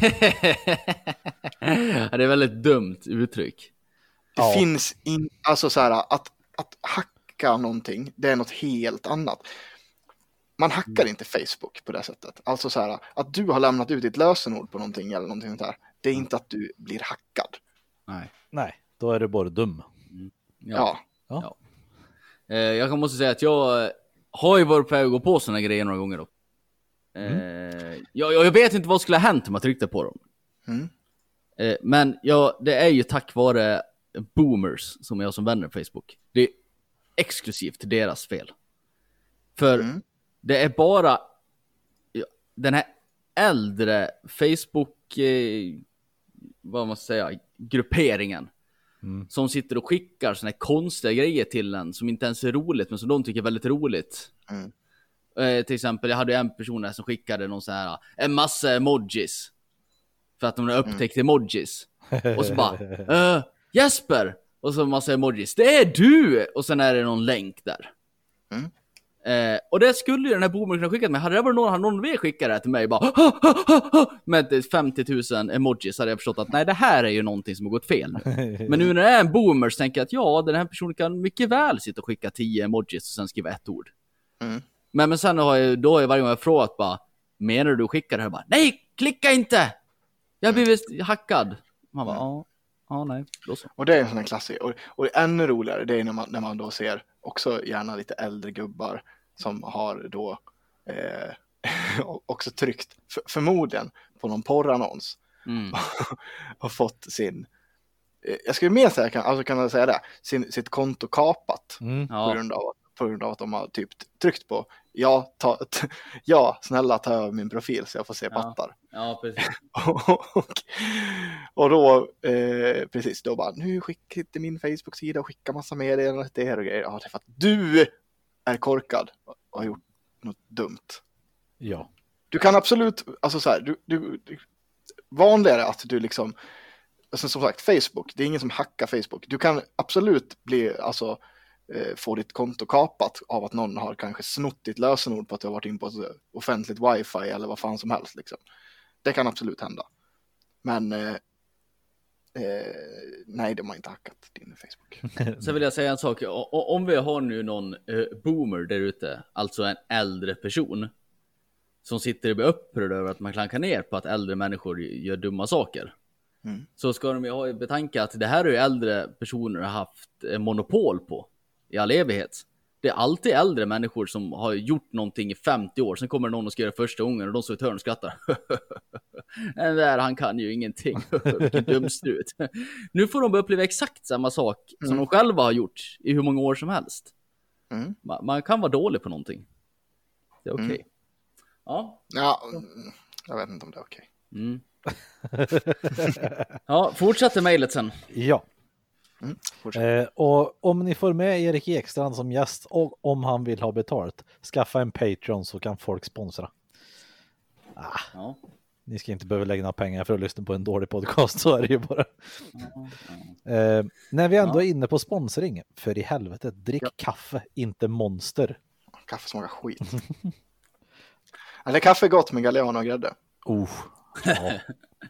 Speaker 2: Det är väldigt dumt uttryck.
Speaker 3: Det
Speaker 1: Ja.
Speaker 3: finns in, alltså så här att, att hacka någonting, det är något helt annat. Man hackar
Speaker 1: Mm.
Speaker 3: inte Facebook på det sättet. Alltså så här att du har lämnat ut ditt lösenord på någonting eller någonting sånt där. Det är inte att du blir hackad.
Speaker 2: Nej.
Speaker 1: Nej, då är du bara dum.
Speaker 3: Ja.
Speaker 2: Eh, jag kan måste säga att jag eh, har ju varit på väg att gå på sådana grejer några gånger då. Eh, jag, jag vet inte vad skulle ha hänt om jag tryckte på dem.
Speaker 3: Mm.
Speaker 2: Eh, men ja, det är ju tack vare boomers som jag som vänner på Facebook. Det är exklusivt deras fel. För
Speaker 3: Mm.
Speaker 2: Det är bara den här äldre Facebook, eh, vad man ska säga, grupperingen.
Speaker 1: Mm.
Speaker 2: Som sitter och skickar såna här konstiga grejer till en som inte ens är roligt men som de tycker är väldigt roligt.
Speaker 3: Mm.
Speaker 2: Eh, till exempel, jag hade en person där som skickade någon sån här, en massa emojis. För att de har upptäckt emojis. Och så bara, eh, Jesper! Och så en massa emojis. Det är du! Och sen är det någon länk där.
Speaker 3: Mm.
Speaker 2: Eh, och det skulle ju den här boomern kunna skicka till mig. Hade det varit någon, hade någon mer skickat det till mig bara "Ha, ha, ha, ha", med 50 000 emojis hade jag förstått att nej, det här är ju någonting som har gått fel nu. Men nu när det är en boomer så tänker jag att ja, den här personen kan mycket väl sitta och skicka 10 emojis och sen skriva ett ord.
Speaker 3: Mm.
Speaker 2: Men, men sen har jag, då har jag varje gång jag frågat bara, menar du skicka det här? Bara, nej, klicka inte! Jag har blivit hackad. Man bara, ja, ja, nej, då så.
Speaker 3: Och det är en sån här klassiker. Och, och ännu roligare det är när man, när man då ser också gärna lite äldre gubbar som har då eh, också tryckt, för, förmodligen på någon porrannons
Speaker 2: Mm.
Speaker 3: och fått sin, eh, jag skulle mer säga, kan, alltså kan jag säga det, sin, sitt konto kapat
Speaker 1: Mm.
Speaker 3: på,
Speaker 2: Ja,
Speaker 3: grund av, på grund av att de har typ tryckt på ja, ta, ja, snälla ta över min profil så jag får se
Speaker 2: Ja.
Speaker 3: pattar.
Speaker 2: ja, precis.
Speaker 3: och, och då, eh, precis, då bara, nu skickar inte min Facebook-sida och skickar massa meddelanden till er och grejer. Ja, det är för att du är korkad och har gjort något dumt.
Speaker 1: Ja.
Speaker 3: Du kan absolut, alltså så här, du, du, vanligare att du liksom, alltså som sagt, Facebook, det är ingen som hackar Facebook. Du kan absolut bli, alltså, få ditt konto kapat av att någon har kanske snott ditt lösenord på att du har varit in på ett offentligt wifi eller vad fan som helst. Liksom. Det kan absolut hända. Men eh, eh, nej, de har inte hackat din Facebook.
Speaker 2: Sen vill jag säga en sak. Om vi har nu någon eh, boomer där ute, alltså en äldre person, som sitter och blir upprörd över att man klankar ner på att äldre människor gör dumma saker.
Speaker 3: Mm.
Speaker 2: Så ska de ju ha i betanke att det här är ju äldre personer haft eh, monopol på i all evighet. Det är alltid äldre människor som har gjort någonting i 50 år, sen kommer någon och ska göra första gången och de står i ett hörn och skrattar. Den där, han kan ju ingenting. Vilken dumstrut. Nu får de uppleva exakt samma sak som
Speaker 3: Mm.
Speaker 2: de själva har gjort i hur många år som helst.
Speaker 3: Mm.
Speaker 2: Man, man kan vara dålig på någonting. Det är okej.
Speaker 3: Mm.
Speaker 2: Ja.
Speaker 3: Ja, mm, jag vet inte om det är okej.
Speaker 2: Mm. ja, fortsätter mejlet sen.
Speaker 1: Ja.
Speaker 3: Mm.
Speaker 1: Eh, och om ni får med Erik Ekstrand som gäst och om han vill ha betalt, skaffa en Patreon så kan folk sponsra. Ah,
Speaker 2: Ja.
Speaker 1: ni ska inte behöva lägga några pengar för att lyssna på en dålig podcast, så är det ju bara. Eh, när vi ändå
Speaker 2: Ja.
Speaker 1: är inne på sponsring, för i helvete, drick kaffe, inte monster.
Speaker 3: Kaffe smakar skit. Eller kaffe är gott med Galliano och grädde.
Speaker 1: Oh, ja.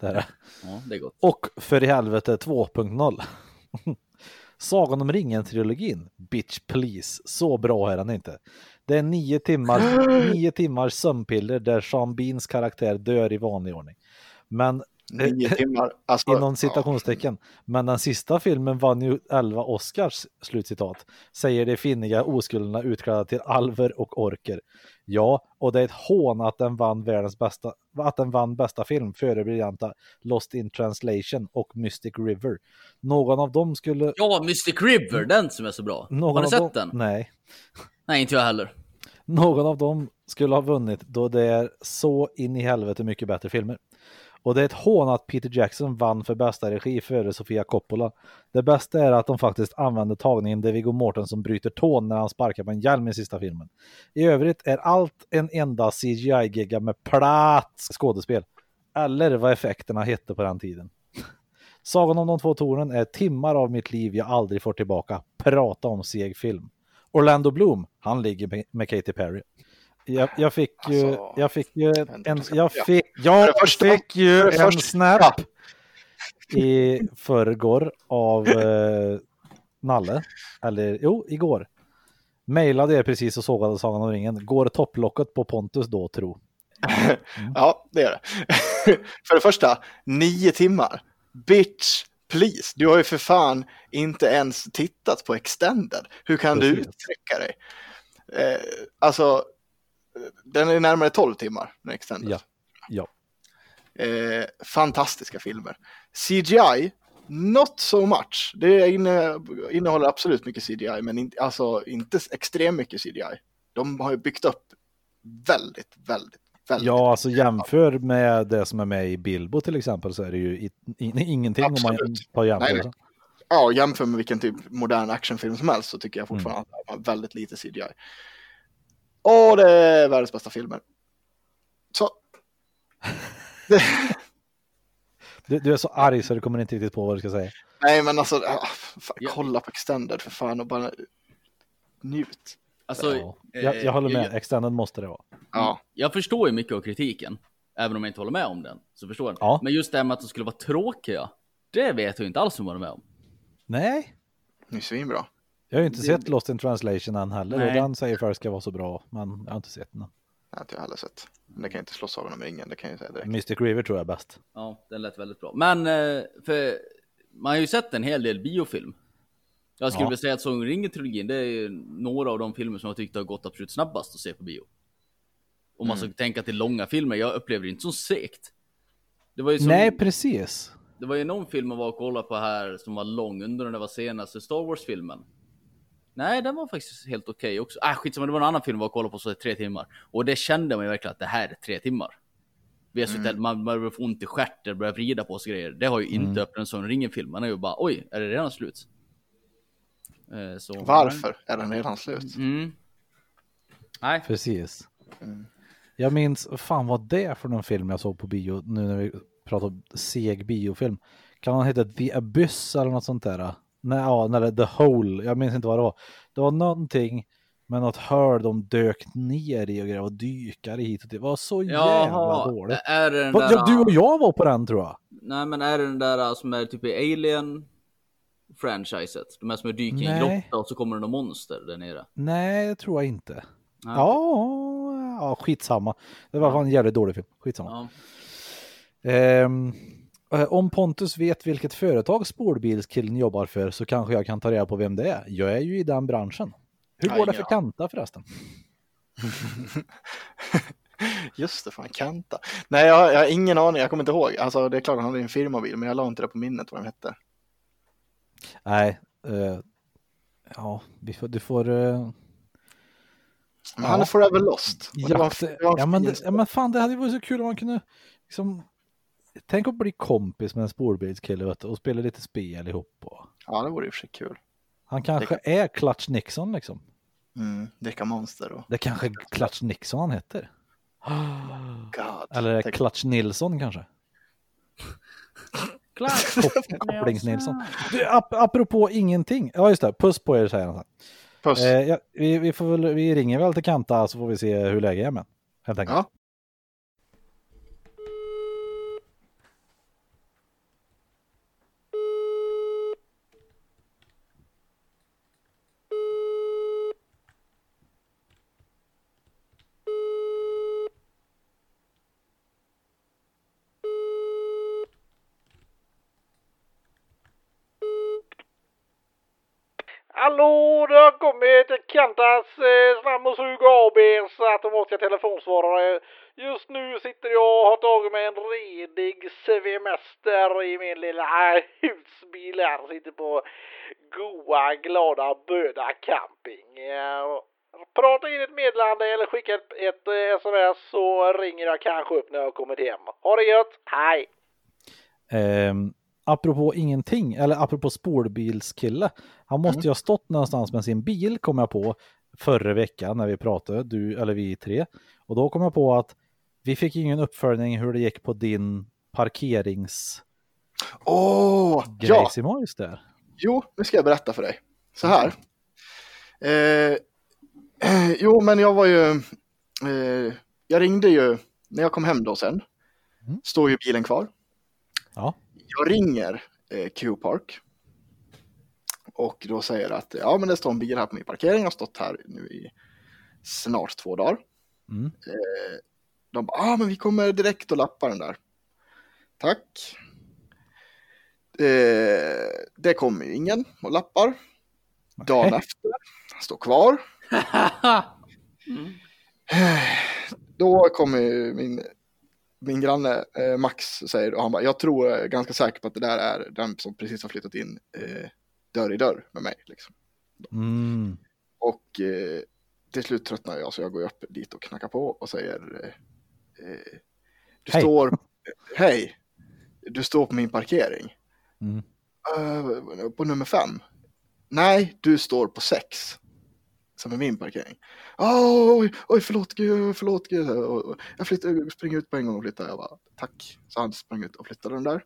Speaker 1: Det är det.
Speaker 2: Ja, det är gott.
Speaker 1: Och för i helvete 2.0. Sagan om ringen-trilogin. Bitch please. Så bra är den inte. Det är nio timmar, nio timmar sömnpiller där Sean Beans karaktär dör i vanlig ordning. Men
Speaker 3: Nio timmar. Alltså,
Speaker 1: inom citationstecken. Men den sista filmen vann ju 11 Oscars, slutcitat, säger de finniga oskulderna utklädda till alver och orker. Ja, och det är ett hån att den vann världens bästa, att den vann bästa film före briljanta Lost in translation och Mystic River. Någon av dem skulle...
Speaker 2: Ja, Mystic River, den som är så bra.
Speaker 1: Någon
Speaker 2: Har
Speaker 1: av
Speaker 2: sett
Speaker 1: dem,
Speaker 2: den?
Speaker 1: Nej.
Speaker 2: Nej, inte jag heller.
Speaker 1: Någon av dem skulle ha vunnit då det är så in i helvete mycket bättre filmer. Och det är ett hån att Peter Jackson vann för bästa regi före Sofia Coppola. Det bästa är att de faktiskt använder tagningen där Viggo Mortensen bryter tån när han sparkar på en hjälm i sista filmen. I övrigt är allt en enda CGI-gigga med platt skådespel. Eller vad effekterna hette på den tiden. Sagan om de två tornen är timmar av mitt liv jag aldrig får tillbaka. Prata om seg film. Orlando Bloom, han ligger med- med Katy Perry. Jag, jag fick ju,
Speaker 3: Alltså,
Speaker 1: jag fick ju en, jag fick, jag
Speaker 3: första-
Speaker 1: fick ju en
Speaker 3: första-
Speaker 1: snap
Speaker 3: ja.
Speaker 1: i förrgår av eh, Nalle, eller jo, igår. Mailade er precis och sågade Sagan om ringen. Går topplocket på Pontus då, tro?
Speaker 3: Ja, det är det. för det första, nio timmar. Bitch, please. Du har ju för fan inte ens tittat på Extended. Hur kan du
Speaker 1: Precis.
Speaker 3: uttrycka dig? Eh, alltså, den är närmare 12 timmar, den Extended.
Speaker 1: Ja. Ja.
Speaker 3: Eh, fantastiska filmer. CGI, not so much. Det inne, innehåller absolut mycket CGI, men inte, alltså, inte extremt mycket CGI. De har ju byggt upp väldigt, väldigt, väldigt.
Speaker 1: Ja, alltså jämför med det som är med i Bilbo till exempel så är det ju i, i, ingenting om man
Speaker 3: Absolut.
Speaker 1: tar jämför.
Speaker 3: Nej, nej. Ja, jämför med vilken typ modern actionfilm som helst så tycker jag fortfarande att de har väldigt lite CGI. Och det är världens bästa filmer. Så.
Speaker 1: Du, du är så arg så du kommer inte riktigt på vad du ska säga.
Speaker 3: Nej, men alltså, ah, fan,
Speaker 2: Ja.
Speaker 3: kolla på Extended för fan och bara njut.
Speaker 2: Alltså,
Speaker 1: Ja. Jag, jag håller med, extended måste det vara.
Speaker 3: Ja,
Speaker 2: Jag förstår ju mycket av kritiken, även om jag inte håller med om den. Så förstår jag.
Speaker 1: Ja.
Speaker 2: Men just det här med att de skulle vara tråkiga, det vet jag inte alls om jag håller med om.
Speaker 1: Nej,
Speaker 3: det är svinbra.
Speaker 1: Jag har ju inte sett Lost in translation än heller och
Speaker 2: Nej.
Speaker 1: den säger folk ska vara så bra, men jag har inte sett den.
Speaker 3: Jag har inte heller sett. Men det kan inte slå Sagan om ringen, det kan jag säga direkt.
Speaker 1: Mystic River tror jag är bäst.
Speaker 2: Ja, den lät väldigt bra. Men, eh, för man har ju sett en hel del biofilm. Jag skulle
Speaker 1: Ja.
Speaker 2: vilja säga att Sagan om ringen-trilogin, det är ju några av de filmer som jag tyckte har gått absolut snabbast att se på bio. Om man ska tänka till långa filmer, jag upplever det inte som segt. Det var ju som,
Speaker 1: Nej, precis.
Speaker 2: det var ju någon film man var och kollade på här som var lång under den var senaste Star Wars-filmen. Nej, den var faktiskt helt okej också. Äh, skitsamma, det var en annan film och kollade på så tre timmar. Och det kände man ju verkligen att det här är tre timmar. Vi har suttit, man börjar få ont i stjärten, börjar vrida på sig grejer. Det har ju inte öppnat en sån ringen-film. Man är ju bara oj, är det redan slut? Eh, så,
Speaker 3: Varför är den redan slut?
Speaker 2: Mm. Nej,
Speaker 1: Precis.
Speaker 3: Mm.
Speaker 1: Jag minns, vad fan var det för någon film jag såg på bio nu när vi pratar om seg biofilm? Kan han heta The Abyss eller något sånt där? Nej, ja, eller The Hole, jag minns inte vad det var. Det var någonting med något hål de dök ner i och grejer och dykare hit och dit. Det var så jävla
Speaker 2: jaha.
Speaker 1: dåligt.
Speaker 2: Är det den där...
Speaker 1: Ja, du och jag var på den tror jag.
Speaker 2: Nej, men är det den där som är typ i Alien franchiset? De här som är dyker i en grotta och så kommer det några monster där nere.
Speaker 1: Nej, det tror jag inte.
Speaker 2: Nej.
Speaker 1: Ja, ja, skitsamma. Det var fan en jävligt dålig film. Skitsamma.
Speaker 2: Ja.
Speaker 1: Eh, om Pontus vet vilket företag spårbilskillen jobbar för så kanske jag kan ta reda på vem det är. Jag är ju i den branschen. Hur
Speaker 3: Ja,
Speaker 1: går det
Speaker 3: ingen
Speaker 1: för Kanta förresten?
Speaker 3: Just det, fan Kanta. Nej, jag, jag har ingen aning, jag kommer inte ihåg. Alltså det är klart han hade en firmabil, men jag la inte det på minnet vad den hette.
Speaker 1: Nej, eh, ja, får, du får... eh,
Speaker 3: Men
Speaker 1: Ja.
Speaker 3: han är forever lost. Och det det
Speaker 1: ja, men, det- ja men fan det hade varit så kul om man kunde liksom Tänk att bli kompis med en spårbilskille vet du, och spela lite spel ihop. Och,
Speaker 3: Ja, det vore i och för sig kul.
Speaker 1: han kanske är Clutch Nixon liksom.
Speaker 3: Mm, Dricka monster och
Speaker 1: Det kanske är Clutch Nixon han heter.
Speaker 3: God.
Speaker 1: Eller det
Speaker 3: Tänk-
Speaker 1: Clutch Nilsson kanske? Kop- Kopplings-Nilsson. Du, ap apropå ingenting. Ja just det, puss på er säger han. så här.
Speaker 3: Puss.
Speaker 1: Eh, ja, vi, vi, får väl, vi ringer väl till Kanta så får vi se hur läget är med. Helt enkelt.
Speaker 3: Ja.
Speaker 5: Hallå, det har kommit eh, Slam och Sug ABs automatiska telefonsvarare. Just nu sitter jag och har tagit mig en redig semester i min lilla äh, husbil här. Sitter på goa, glada Böda camping. Eh, Prata in ett meddelande eller skicka ett, ett eh, sms så ringer jag kanske upp när jag har kommit hem. Ha det gött, hej!
Speaker 1: Um apropå ingenting, eller apropå spårbilskille. Han måste ju ha stått någonstans med sin bil, kom jag på, förra veckan när vi pratade, du eller vi tre. Och då kom jag på att vi fick ingen uppföljning hur det gick på din parkeringsgrejs
Speaker 3: Åh, ja!
Speaker 1: i Mojs där.
Speaker 3: Jo, nu ska jag berätta för dig. Så här. Eh, eh, jo, men jag var ju... Eh, jag ringde ju när jag kom hem då sen.
Speaker 1: Mm.
Speaker 3: Står ju bilen kvar.
Speaker 1: Ja.
Speaker 3: Jag ringer eh, Q-Park. Och då säger att ja, men det står en bil här på min parkering. Jag har stått här nu i snart två dagar.
Speaker 1: Mm.
Speaker 3: Eh, de bara, ah, men vi kommer direkt och lappar den där. Tack. Eh, det kommer ju ingen och lappar. Dagen
Speaker 1: Nej.
Speaker 3: efter, står kvar.
Speaker 2: Mm.
Speaker 3: Då kommer min, min granne eh, Max säger och han bara, jag tror är ganska säker på att det där är den som precis har flyttat in eh, dörr i dörr med mig. Liksom.
Speaker 1: Mm.
Speaker 3: Och eh, till slut tröttnar jag så jag går upp dit och knackar på och säger eh, eh, Du
Speaker 1: Hej.
Speaker 3: står, hej, du står på min parkering.
Speaker 1: Mm.
Speaker 3: "Eh, på nummer fem. Nej, du står på sex. Som är min parkering. "Ah, oj, oj, förlåt, gud, förlåt, gud. Och- Jag flyttar, springer ut på en gång och flyttar. Jag bara, tack. Så han sprang ut och flyttade den där.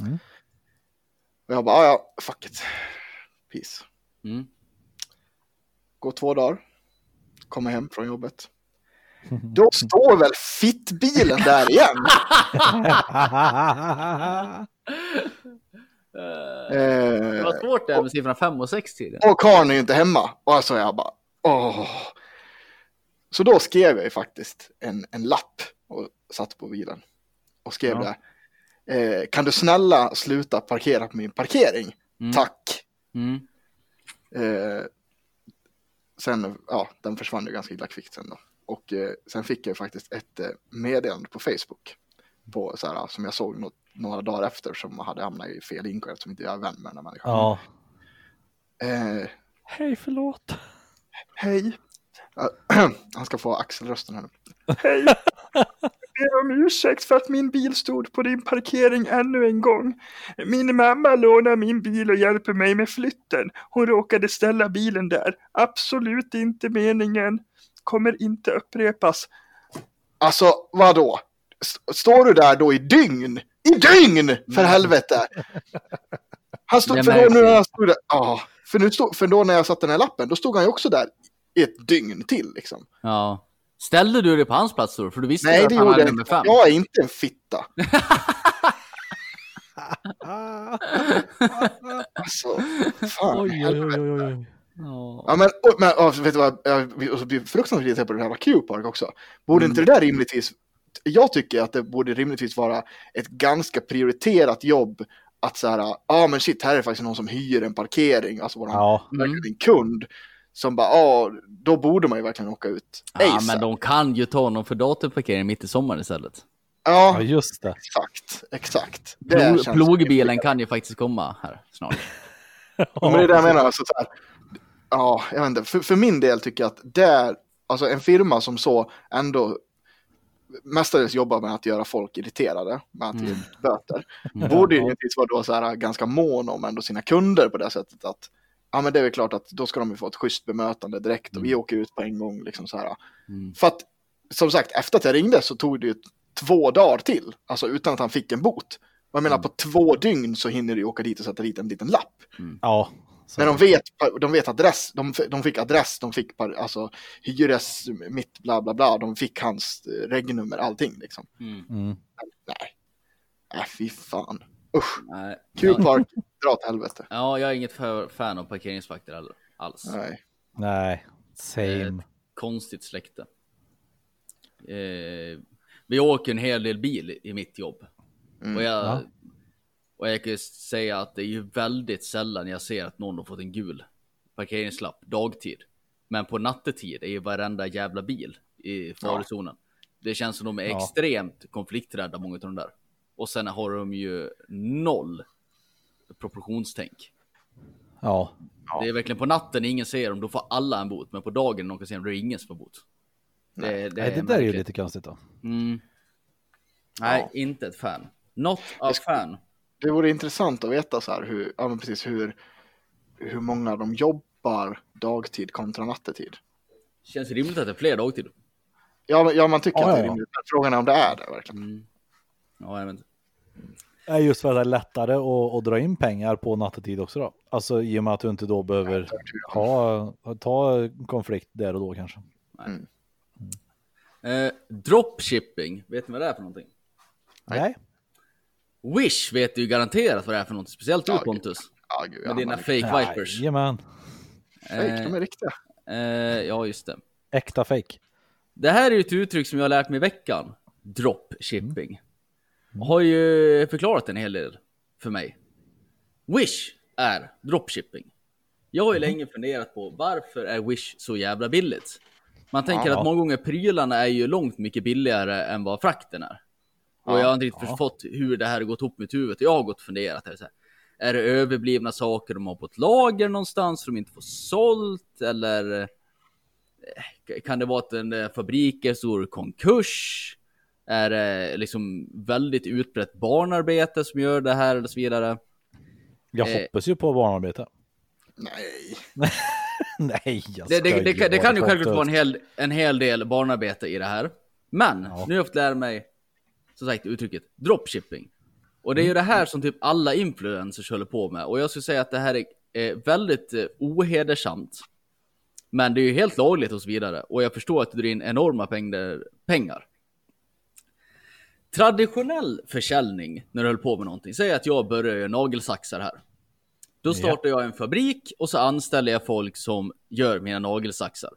Speaker 1: Mm.
Speaker 3: Och jag bara, "Ah, ja, fuck it. Peace.
Speaker 2: Mm.
Speaker 3: Går två dagar. Kommer hem från jobbet. Då står väl fittbilen där igen.
Speaker 2: Eh, Det var svårt det här med siffran 5 och 6 tydligen.
Speaker 3: och karln är ju inte hemma. Och alltså jag bara, åh. Så då skrev jag ju faktiskt en, en lapp och satt på bilen. Och skrev
Speaker 2: Ja.
Speaker 3: där. Eh, kan du snälla sluta parkera på min parkering?
Speaker 2: Mm.
Speaker 3: Tack.
Speaker 2: Mm.
Speaker 3: Eh, sen, ja, den försvann ju ganska illa kvickt sen då. Och eh, sen fick jag faktiskt ett eh, meddelande på Facebook. På, så här, som jag såg nå- några dagar efter som hade hamnat i fel inkort eftersom inte jag är vän med den här människan.
Speaker 1: ja.
Speaker 3: Eh,
Speaker 1: Hej, förlåt.
Speaker 3: Hej. Han ska få axelrösten här nu. Hej. Ber om ursäkt för att min bil stod på din parkering ännu en gång. Min mamma lånar min bil och hjälper mig med flytten. Hon råkade ställa bilen där. Absolut inte meningen. Kommer inte upprepas. Alltså, vadå? Står du där då i dygn? I dygn! För helvete! Han stod, för då, när han stod där, ja, för, nu stod, för då när jag satte den här lappen, då stod han ju också där i ett dygn till liksom.
Speaker 2: Ja. Ställde du dig på hans plats då? För du visste
Speaker 3: Nej,
Speaker 2: att
Speaker 3: det
Speaker 2: han hade
Speaker 3: jag
Speaker 2: nummer fem.
Speaker 3: Jag är inte en fitta. Alltså, fan.
Speaker 1: Oj, oj, oj, oj.
Speaker 2: Ja.
Speaker 3: Men, och, men och, vet du vad, jag och så blir fruktansvärt irriterad på den här Q-park också. Borde
Speaker 2: Mm.
Speaker 3: inte det där rimligtvis, jag tycker att det borde rimligtvis vara ett ganska prioriterat jobb att så här, ja ah, men shit, här är faktiskt någon som hyr en parkering, alltså våran,
Speaker 1: Ja,
Speaker 2: Mm.
Speaker 3: en kund. Som bara, ja, då borde man ju verkligen åka ut.
Speaker 2: Ja,
Speaker 3: ASAP.
Speaker 2: men de kan ju ta någon för datorparkering mitt i sommaren istället.
Speaker 1: ja,
Speaker 3: Ja,
Speaker 1: just det.
Speaker 3: exakt, exakt. Det
Speaker 2: Plog,
Speaker 3: känns-
Speaker 2: plogbilen kan ju faktiskt komma här snart.
Speaker 3: Ja, men det är det jag menar. Alltså, så här, ja, jag vet inte. För, för min del tycker jag att det är, alltså en firma som så ändå mestadels jobbar med att göra folk irriterade med att ge ut böter.
Speaker 2: Mm.
Speaker 3: Borde ju givetvis vara då så här ganska mån om ändå sina kunder på det sättet att ja men det är väl klart att då ska de ju få ett schysst bemötande direkt och vi åker ut på en gång liksom så här.
Speaker 2: Mm.
Speaker 3: För att som sagt efter att jag ringde så tog det ju två dagar till, alltså utan att han fick en bot. Jag menar på två dygn så hinner du åka dit och sätta dit en liten lapp.
Speaker 1: Ja. Så.
Speaker 3: När de vet, de vet adress, de, de fick adress, de fick par- alltså hyres, mitt bla bla bla, de fick hans regnummer, allting liksom.
Speaker 2: Mm.
Speaker 1: Mm.
Speaker 3: Nej, nej fy fan. Usch,
Speaker 2: Nej.
Speaker 3: Q-park, dra åt helvete.
Speaker 2: Ja, jag är inget för, fan av parkeringsvakter. Alls.
Speaker 3: Nej.
Speaker 1: Nej, same.
Speaker 2: Konstigt släkte. Eh, vi åker en hel del bil i mitt jobb.
Speaker 3: Mm.
Speaker 2: Och, jag,
Speaker 1: Ja.
Speaker 2: och jag kan ju säga att det är ju väldigt sällan jag ser att någon har fått en gul parkeringslapp dagtid. Men på nattetid är ju varenda jävla bil i farozonen. Det känns som de är
Speaker 1: Ja.
Speaker 2: extremt konflikträdda, många av de där. Och sen har de ju noll proportionstänk.
Speaker 1: Ja,
Speaker 2: Det är verkligen på natten ingen ser dem, då får alla en bot. Men på dagen när någon kan se dem, då är det ingen som får bot. Det, det,
Speaker 1: Nej, det där är ju lite konstigt då.
Speaker 2: Mm. Nej,
Speaker 3: Ja.
Speaker 2: inte ett fan. Not a fan.
Speaker 3: Det vore intressant att veta så här hur, ja men precis hur, hur många de jobbar dagtid kontra nattetid.
Speaker 2: Känns rimligt att det är fler dagtid.
Speaker 3: Ja, ja man tycker
Speaker 1: Ja,
Speaker 3: att det är rimligt. Frågan är om det är det verkligen.
Speaker 2: Mm. Ja, jag vet inte.
Speaker 1: Är just för att det är lättare att, att dra in pengar på nattetid också då. Alltså i och med att du inte då behöver ha, ta konflikt där och då kanske.
Speaker 2: Eh, dropshipping, vet ni vad det är för någonting?
Speaker 1: Nej.
Speaker 2: Wish vet du ju garanterat vad det är för någonting, speciellt du
Speaker 3: Ja,
Speaker 2: Pontus.
Speaker 3: Ja, gud,
Speaker 2: Med dina fake vipers.
Speaker 1: Jajamän.
Speaker 3: Fake, de är riktiga.
Speaker 2: Eh, ja, just det.
Speaker 1: Äkta fake.
Speaker 2: Det här är ju ett uttryck som jag har lärt mig i veckan. Dropshipping. Har ju förklarat en hel del för mig. Wish är dropshipping. Jag har ju länge funderat på varför är Wish så jävla billigt? Man tänker
Speaker 1: Ja.
Speaker 2: att många gånger prylarna är ju långt mycket billigare än vad frakten är. Och jag har inte riktigt
Speaker 1: Ja.
Speaker 2: förstått hur det här har gått ihop med huvudet. Jag har gått och funderat. Här, så här. Är det överblivna saker de har på ett lager någonstans som de inte får sålt? Eller eh, kan det vara att en eh, fabrik är stor konkurs? Är det liksom väldigt utbrett barnarbete som gör det här eller så vidare?
Speaker 1: Jag
Speaker 2: Eh.
Speaker 1: hoppas ju på barnarbete.
Speaker 3: Nej.
Speaker 1: Nej, jag
Speaker 2: Det, det, det, kan- det kan ju självklart vara en hel, en hel del barnarbete i det här. Men
Speaker 1: Ja.
Speaker 2: nu har jag fått lära mig, som sagt, uttrycket dropshipping. Och det är ju det här som typ alla influencers håller på med. Och jag skulle säga att det här är eh, väldigt eh, ohedersamt. Men det är ju helt lagligt och så vidare. Och jag förstår att det drar in enorma pengar. pengar. Traditionell försäljning när du håller på med någonting. Säg att jag börjar göra nagelsaxar här. Då startar jag en fabrik och så anställer jag folk som gör mina nagelsaxar.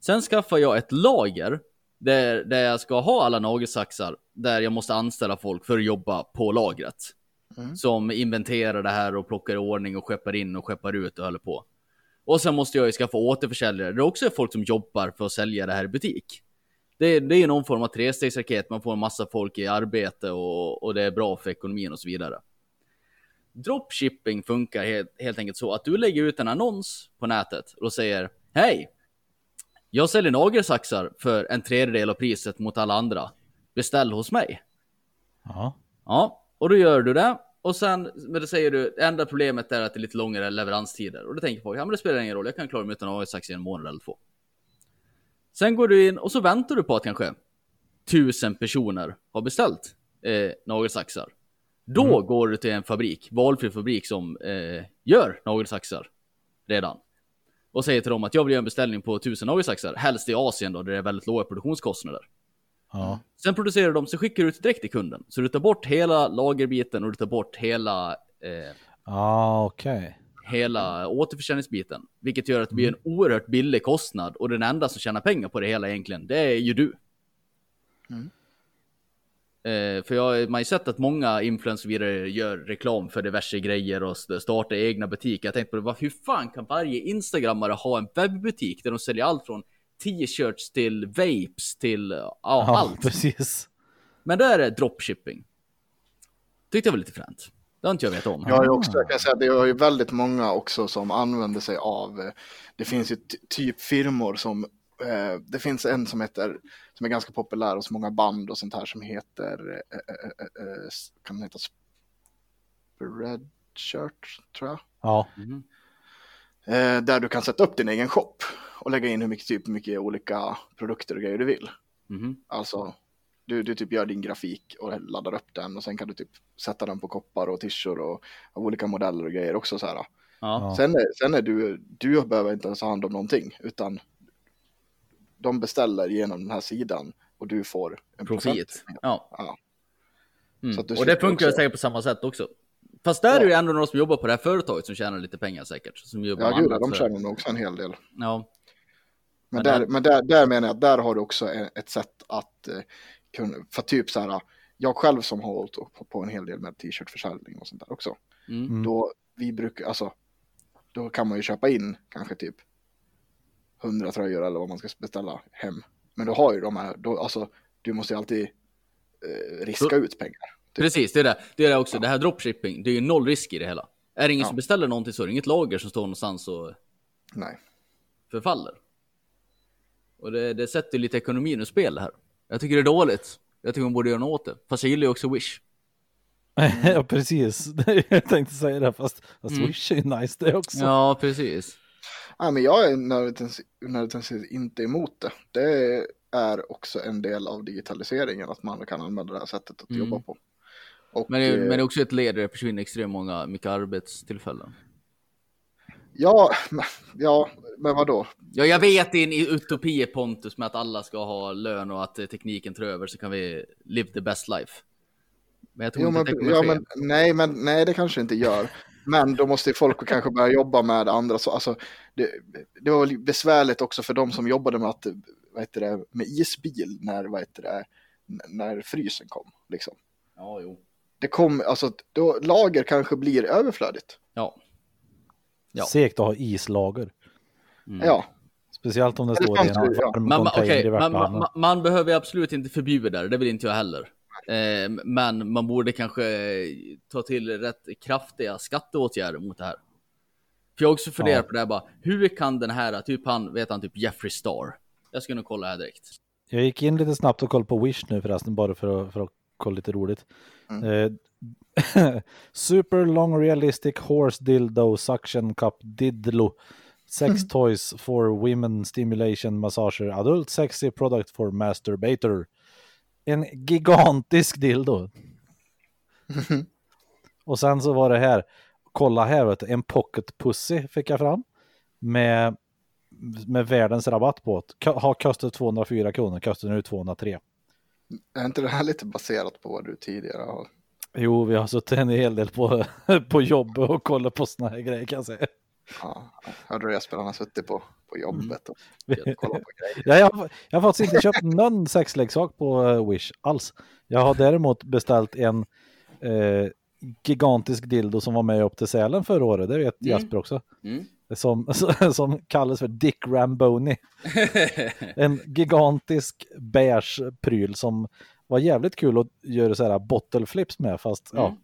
Speaker 2: Sen skaffar jag ett lager där, där jag ska ha alla nagelsaxar. Där jag måste anställa folk för att jobba på lagret. Som inventerar det här och plockar i ordning och skeppar in och skeppar ut och håller på. Och sen måste jag ju skaffa återförsäljare. Det är också folk som jobbar för att sälja det här i butik. Det, är- det är någon form av trestegsraket. Man får en massa folk i arbete och, och det är bra för ekonomin och så vidare. Dropshipping funkar helt, helt enkelt så att du lägger ut en annons på nätet och säger Hej! Jag säljer nagelsaxar för en tredjedel av priset mot alla andra. Beställ hos mig.
Speaker 1: Ja.
Speaker 2: Ja, och då gör du det. Och sen, men det säger du, enda problemet är att det är lite längre leveranstider. Och då tänker folk, ja men det spelar ingen roll, jag kan klara mig utan nagelsax i en månad eller två. Sen går du in och så väntar du på att kanske tusen personer har beställt eh, nagelsaxar. Då går du till en fabrik, valfri fabrik som eh, gör nagelsaxar redan. Och säger till dem att jag vill göra en beställning på tusen nagelsaxar, helst i Asien då, där det är väldigt låga produktionskostnader.
Speaker 1: Ja.
Speaker 2: Sen producerar de, så skickar du ut direkt till kunden. Så du tar bort hela lagerbiten och du tar bort hela, eh,
Speaker 1: Ah, okej.
Speaker 2: Hela återförsäljningsbiten. Vilket gör att det blir en oerhört billig kostnad och den enda som tjänar pengar på det hela egentligen, det är ju du. Eh, för jag man har ju sett att många influencers vidare gör reklam för diverse grejer och st- startar egna butiker. Jag tänkte på det, vad- hur fan kan varje instagrammare ha en webbutik där de säljer allt från t-shirts till vapes till ja,
Speaker 1: Ja,
Speaker 2: allt.
Speaker 1: precis.
Speaker 2: Men där är dropshipping. Tyckte jag var lite fränt. Det har inte jag vetat om.
Speaker 3: Jag har ju också, jag kan säga, det är ju väldigt många också som använder sig av, eh, det finns ju ty- typ firmor som, eh, det finns en som heter, som är ganska populär hos många band och sånt här som heter, eh, kan den heta Spreadshirt tror jag.
Speaker 1: Ja.
Speaker 3: Eh, där du kan sätta upp din egen shop och lägga in hur mycket, typ, hur mycket olika produkter och grejer du vill.
Speaker 2: Mhm.
Speaker 3: Alltså, du, du typ gör din grafik och laddar upp den och sen kan du typ sätta den på koppar och tishor och av olika modeller och grejer också så här.
Speaker 2: Ja.
Speaker 1: Ja.
Speaker 3: Sen, är, sen är du, du behöver inte ens ha hand om någonting utan de beställer genom den här sidan och du får en
Speaker 2: Profit. Ja.
Speaker 3: Ja.
Speaker 2: Mm.
Speaker 3: Så att du
Speaker 2: Och det funkar
Speaker 3: också-
Speaker 2: säkert på samma sätt också. Fast där är det ju ändå någon som jobbar på det här företaget som tjänar lite pengar säkert. Som jobbar
Speaker 3: Ja, gud, de
Speaker 2: för-
Speaker 3: tjänar nog också en hel del.
Speaker 2: Ja.
Speaker 3: Men,
Speaker 2: Men
Speaker 3: där,
Speaker 2: där-
Speaker 3: men där, där menar jag att där har du också ett sätt att eh, för typ så här, jag själv som har hållit på, på en hel del med t-shirtförsäljning och sånt där också.
Speaker 2: Mm.
Speaker 1: Mm.
Speaker 3: Då vi brukar, alltså, då kan man ju köpa in kanske typ 100 tröjor eller vad man ska beställa hem. Men du har ju de här, då, alltså du måste ju alltid eh, riska ut pengar.
Speaker 2: Precis, det är det. Det är det också. Det här dropshipping, det är ju noll risk i det hela. Är det ingen
Speaker 3: Ja.
Speaker 2: som beställer någonting så är det inget lager som står någonstans och
Speaker 3: Nej.
Speaker 2: förfaller. Och det, det sätter lite ekonomin ur spel här. Jag tycker det är dåligt. Jag tycker man borde göra något åt det. Fast jag gillar ju också Wish.
Speaker 1: ja, precis. Jag tänkte säga det, fast, fast
Speaker 2: Mm.
Speaker 1: Swish är ju nice det också.
Speaker 2: Ja, precis.
Speaker 3: Nej, men jag är nödvändigtvis nödvändigtvis inte emot det. Det är också en del av digitaliseringen att man kan använda det här sättet att
Speaker 2: Mm.
Speaker 3: jobba på. Och,
Speaker 2: Men det,
Speaker 3: eh,
Speaker 2: men det är också ett led där det försvinner extremt många, mycket arbetstillfällen.
Speaker 3: Ja, ja, men vadå?
Speaker 2: Ja, jag vet en utopi Pontus med att alla ska ha lön och att tekniken tar över så kan vi live the best life. Men jag tror
Speaker 3: Jo,
Speaker 2: inte
Speaker 3: men,
Speaker 2: att det kommer
Speaker 3: ja, men, nej, men nej, det kanske inte gör. Men då måste ju folk kanske börja jobba med andra. Så, alltså, det, det var besvärligt också för de som jobbade med, att, vad heter det, med isbil när, vad heter det, när frysen kom. Liksom.
Speaker 2: Ja, jo.
Speaker 3: Det kom, alltså, då, lager kanske blir överflödigt.
Speaker 2: Ja.
Speaker 1: Segt att ha islager.
Speaker 2: Mm.
Speaker 3: Ja,
Speaker 1: Speciellt om det står i en varm
Speaker 2: Man,
Speaker 1: i
Speaker 2: man, man, man behöver absolut inte förbjuda det, det vill inte jag heller. Eh, men man borde kanske ta till rätt kraftiga skatteåtgärder mot det här. För jag har också funderat
Speaker 1: Ja.
Speaker 2: på det här bara, hur kan den här, typ han, vet han, typ Jeffrey Star. Jag ska nog kolla här direkt.
Speaker 1: Jag gick in lite snabbt och kollade på Wish nu förresten, bara för att, för att kolla lite roligt. Eh, Super long realistic horse dildo suction cup diddlo. Sex toys for women stimulation massager. Adult sexy product for masturbator. En gigantisk dildo. och sen så var det här. Kolla här, vet du, en pocket pussy fick jag fram. Med, med världens rabatt på det. Har kostat 204 kronor, kostar nu 203.
Speaker 3: är inte det här lite baserat på vad du tidigare har?
Speaker 1: Jo, vi har suttit en hel del på, på jobb och kollat på såna här grejer kan jag säga.
Speaker 3: Ja, hörde du Jesper, han har suttit på, på jobbet och kollat på grejer.
Speaker 1: Ja, jag, har- jag har faktiskt inte köpt någon sexleksak på eh, Wish alls. Jag har däremot beställt en eh, gigantisk dildo som var med upp till Sälen förra året. Det vet
Speaker 2: Mm.
Speaker 1: Jasper också.
Speaker 2: Mm.
Speaker 1: Som, som kallas för Dick Ramboni. En gigantisk beige pryl som var jävligt kul att göra så här bottle flips med fast
Speaker 2: Mm.
Speaker 1: ja,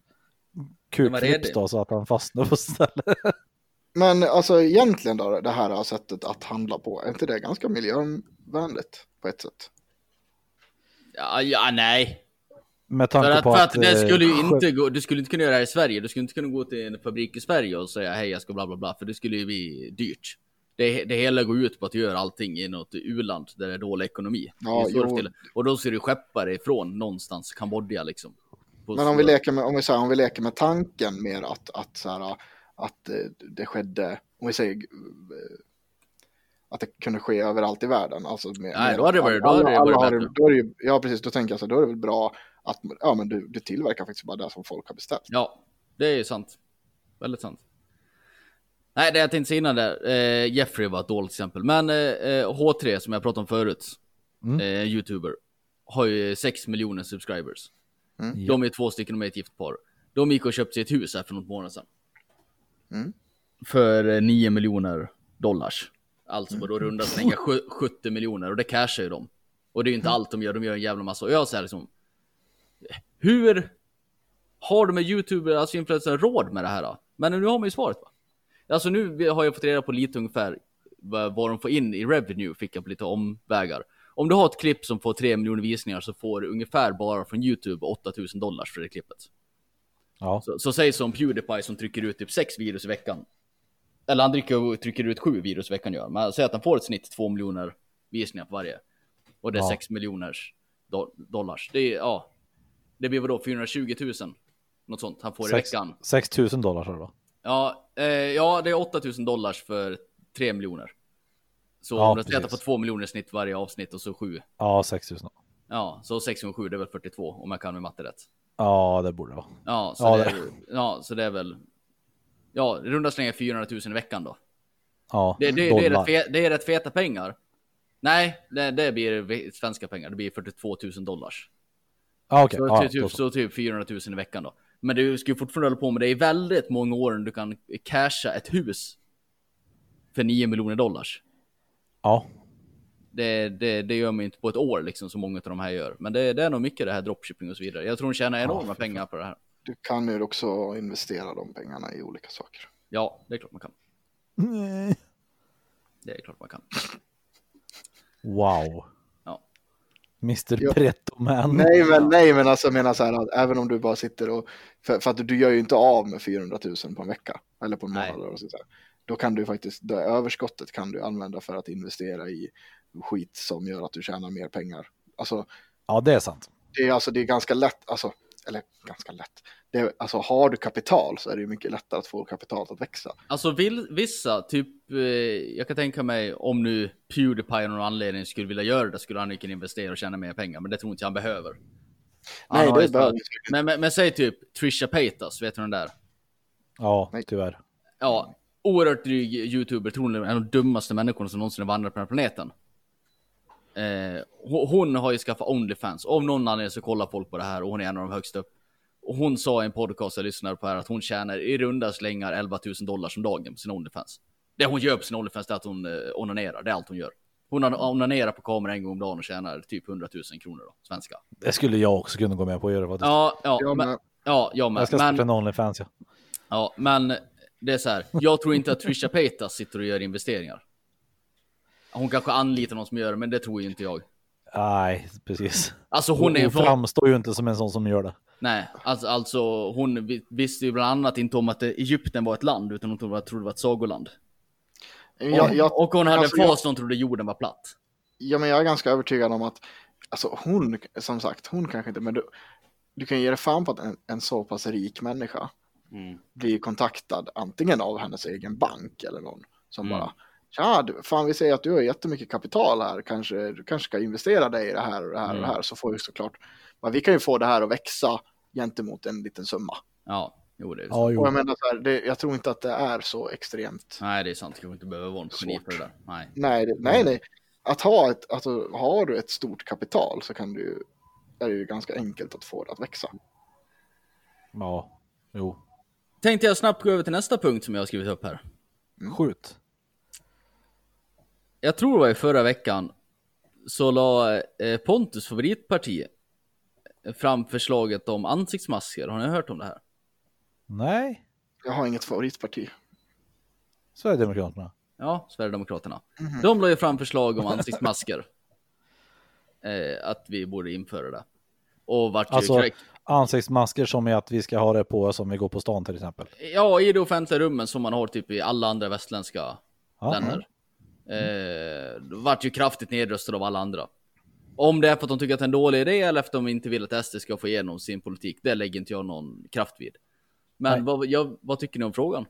Speaker 1: kuk
Speaker 2: var
Speaker 1: flips
Speaker 2: redig.
Speaker 1: då så att han fastnade på stället.
Speaker 3: Men alltså egentligen då, det här sättet att handla på, är inte det ganska miljövänligt på ett sätt?
Speaker 2: ja, ja, nej.
Speaker 1: Med
Speaker 2: För
Speaker 1: tanke
Speaker 2: att,
Speaker 1: på
Speaker 2: för att det
Speaker 1: eh,
Speaker 2: skulle ju inte gå, du skulle inte kunna göra det här i Sverige. Du skulle inte kunna gå till en fabrik i Sverige och säga hej jag ska bla bla bla. För det skulle ju bli dyrt. Det, det hela går ut på att göra allting i något u-land där det är dålig ekonomi.
Speaker 3: Ja,
Speaker 2: är så och då ska du skeppa det ifrån någonstans, Kambodja liksom.
Speaker 3: Men om vi leker med, om vi säger, om vi leker med tanken mer att, att, så här, att eh, det skedde, om vi säger eh, att det kunde ske överallt i världen. Alltså med,
Speaker 2: Nej, då hade det varit- då hade det
Speaker 3: alla
Speaker 2: varit bättre.
Speaker 3: då är det Ja, precis, då tänker jag så här, då är det väl bra att ja, men du, du tillverkar faktiskt bara det som folk har beställt.
Speaker 2: Ja, det är ju sant. Väldigt sant. Nej, det jag tänkte säga innan där, eh, Jeffrey var ett dåligt exempel. Men eh, eh, H3 som jag pratade om förut,
Speaker 1: Mm.
Speaker 2: eh, youtuber, har ju 6 miljoner subscribers.
Speaker 3: Mm.
Speaker 2: De är två stycken, de är ett gift par. De gick och köpte sig ett hus här för något månader sedan.
Speaker 3: Mm.
Speaker 2: För eh, 9 miljoner dollars. Alltså
Speaker 3: Mm.
Speaker 2: då runda slänga sju- 70 miljoner och det cashar ju de. Och det är ju inte
Speaker 3: Mm.
Speaker 2: allt de gör, de gör en jävla massa. Och jag säger liksom, hur har de med youtuber, alltså influencers råd med det här då? Men nu har man ju svaret va? Alltså nu har jag fått reda på lite ungefär vad, de får in i revenue, fick jag på lite omvägar. Om du har ett klipp som får 3 miljoner visningar så får du ungefär bara från YouTube 8000 dollars för det klippet.
Speaker 1: Ja.
Speaker 2: Så, så säg som Pewdiepie som trycker ut typ 6 videos i veckan. Eller han trycker, trycker ut 7 videos i veckan gör. Men säg att han får ett snitt 2 miljoner visningar på varje. Och det är
Speaker 1: Ja.
Speaker 2: 6 miljoners do, dollars. Det är, ja. Det blir vadå 420 000? Något sånt han får i
Speaker 1: Sex-
Speaker 2: veckan.
Speaker 1: 6 000 dollar du va?
Speaker 2: Ja, eh, ja, det är 8000 dollars för 3 miljoner. Så
Speaker 1: Ja,
Speaker 2: om du får
Speaker 1: precis.
Speaker 2: 2 miljoner snitt varje avsnitt och så 7.
Speaker 1: Ja, 6 000.
Speaker 2: Ja, så 6 gånger 7 det är väl 42 om jag kan med matte rätt.
Speaker 1: Ja, det borde det vara.
Speaker 2: Ja, så,
Speaker 1: Ja,
Speaker 2: det,
Speaker 1: det-
Speaker 2: är, ja, så det är väl... Ja, runda slängar 400 000 i veckan då.
Speaker 1: Ja,
Speaker 2: Det, det, det, är, rätt fe, det är rätt feta pengar. Nej, det, det blir ve- svenska pengar. Det blir 42 000 dollars.
Speaker 1: Ja, okej.
Speaker 2: Så,
Speaker 1: Ja,
Speaker 2: typ,
Speaker 1: då
Speaker 2: så.
Speaker 1: så.
Speaker 2: typ 400 000 i veckan då. Men du ska ju fortfarande hålla på med det i väldigt många år du kan casha ett hus för 9 miljoner dollars.
Speaker 1: Ja,
Speaker 2: Det, det, det gör man inte på ett år liksom som många av de här gör. Men det, det är nog mycket det här dropshipping och så vidare. Jag tror de tjänar enorma
Speaker 1: fy
Speaker 2: pengar på det här.
Speaker 3: Du kan ju också investera de pengarna i olika saker.
Speaker 2: Ja, det är klart man kan. Det är klart man kan.
Speaker 1: wow. Mr
Speaker 3: Ja.
Speaker 1: Pretto Man.
Speaker 3: Nej men, nej, men alltså jag menar så här att även om du bara sitter och, för, för att du gör ju inte av med 400 000 på en vecka eller på en månad. Och så där. Då kan du faktiskt, det överskottet kan du använda för att investera i skit som gör att du tjänar mer pengar. Alltså
Speaker 1: Ja, det är sant.
Speaker 3: det är, alltså, det är ganska lätt, alltså, eller ganska lätt. Det alltså har du kapital så är det ju mycket lättare att få kapitalet att växa.
Speaker 2: Alltså vill, vissa, typ, eh, jag kan tänka mig om nu Pewdiepie av någon anledning skulle vilja göra det, skulle han ju kunna investera och tjäna mer pengar, men det tror inte jag han behöver. Han
Speaker 3: Nej,
Speaker 2: ju
Speaker 3: det behöver
Speaker 2: men, men, men säg typ Trisha Paytas, vet du den där?
Speaker 1: Ja,
Speaker 3: Nej.
Speaker 1: tyvärr.
Speaker 2: Ja, oerhört dryg youtuber, troligen en av de dummaste människorna som någonsin har vandrat på den här planeten. Eh, hon, har ju skaffat Onlyfans, av någon anledning så kollar folk på det här och hon är en av de högst upp. Och hon sa i en podcast jag lyssnade på här att hon tjänar i runda slängar 11 000 dollar om dagen på sina Onlyfans. Det hon gör på sina Onlyfans är att hon eh, onanerar, det är allt hon gör. Hon har- onanerar på kamera en gång om dagen och tjänar typ 100 000 kronor då, svenska.
Speaker 1: Det skulle jag också kunna gå med på att göra faktiskt.
Speaker 2: Ja, ja,
Speaker 3: Ja,
Speaker 2: men, ja, jag med.
Speaker 1: jag ska
Speaker 2: Men-
Speaker 1: starta en Onlyfans ja.
Speaker 2: Ja, men det är så här. Jag tror inte att Trisha Paytas sitter och gör investeringar. Hon kanske anlitar någon som gör det, men det tror ju inte jag.
Speaker 1: Nej, precis.
Speaker 2: Alltså hon är
Speaker 1: hon
Speaker 2: en från...
Speaker 1: framstår ju inte som en sån som gör det.
Speaker 2: Nej, alltså, alltså hon vi- visste ju bland annat inte om att det- Egypten var ett land, utan hon trodde, trodde det var ett sagoland.
Speaker 3: jag, jag,
Speaker 2: och hon hade
Speaker 3: alltså,
Speaker 2: fas
Speaker 3: jag-
Speaker 2: när hon trodde jorden var platt.
Speaker 3: ja, men jag är ganska övertygad om att, alltså hon, som sagt, hon kanske inte, men du, du kan ge dig fan på att en, en så pass rik människa blir kontaktad antingen av hennes egen bank eller någon som
Speaker 2: Mm.
Speaker 3: bara Tja, du, fan vi säger att du har jättemycket kapital här, kanske, du kanske ska investera dig i det här och det här och det
Speaker 2: Mm.
Speaker 3: här, så får vi såklart, men vi kan ju få det här att växa gentemot en liten summa.
Speaker 2: Ja, jo det är så.
Speaker 1: Ja,
Speaker 3: Och jag menar så här, det, jag tror inte att det är så extremt.
Speaker 2: Nej, det är sant. Kanske inte behöver vara en geni för det där. Nej.
Speaker 3: Nej, det, nej, nej. Att ha ett, alltså, har du ett stort kapital så kan du, är det ju ganska enkelt att få det att växa.
Speaker 1: Ja, jo.
Speaker 2: Tänkte jag snabbt gå över till nästa punkt som jag har skrivit upp här.
Speaker 1: Skjut.
Speaker 2: Jag tror det var i förra veckan så la eh, Pontus favoritparti fram förslaget om ansiktsmasker. Har ni hört om det här?
Speaker 1: Nej,
Speaker 3: Jag har inget favoritparti.
Speaker 1: Sverigedemokraterna.
Speaker 2: Ja, Sverigedemokraterna. De la ju fram förslag om ansiktsmasker. eh, att vi borde införa det. Och vart ju
Speaker 1: Alltså
Speaker 2: korrekt.
Speaker 1: ansiktsmasker som är att vi ska ha det på oss om vi går på stan till exempel.
Speaker 2: Ja, i det offentliga rummen som man har typ i alla andra västländska
Speaker 1: Ja.
Speaker 2: länder. Eh, vart ju kraftigt nedröstade av alla andra. Om det är för att de tycker att det är en dålig idé eller för att de inte vill att SD ska få igenom sin politik, det lägger inte jag någon kraft vid. Men vad, jag, vad tycker ni om frågan?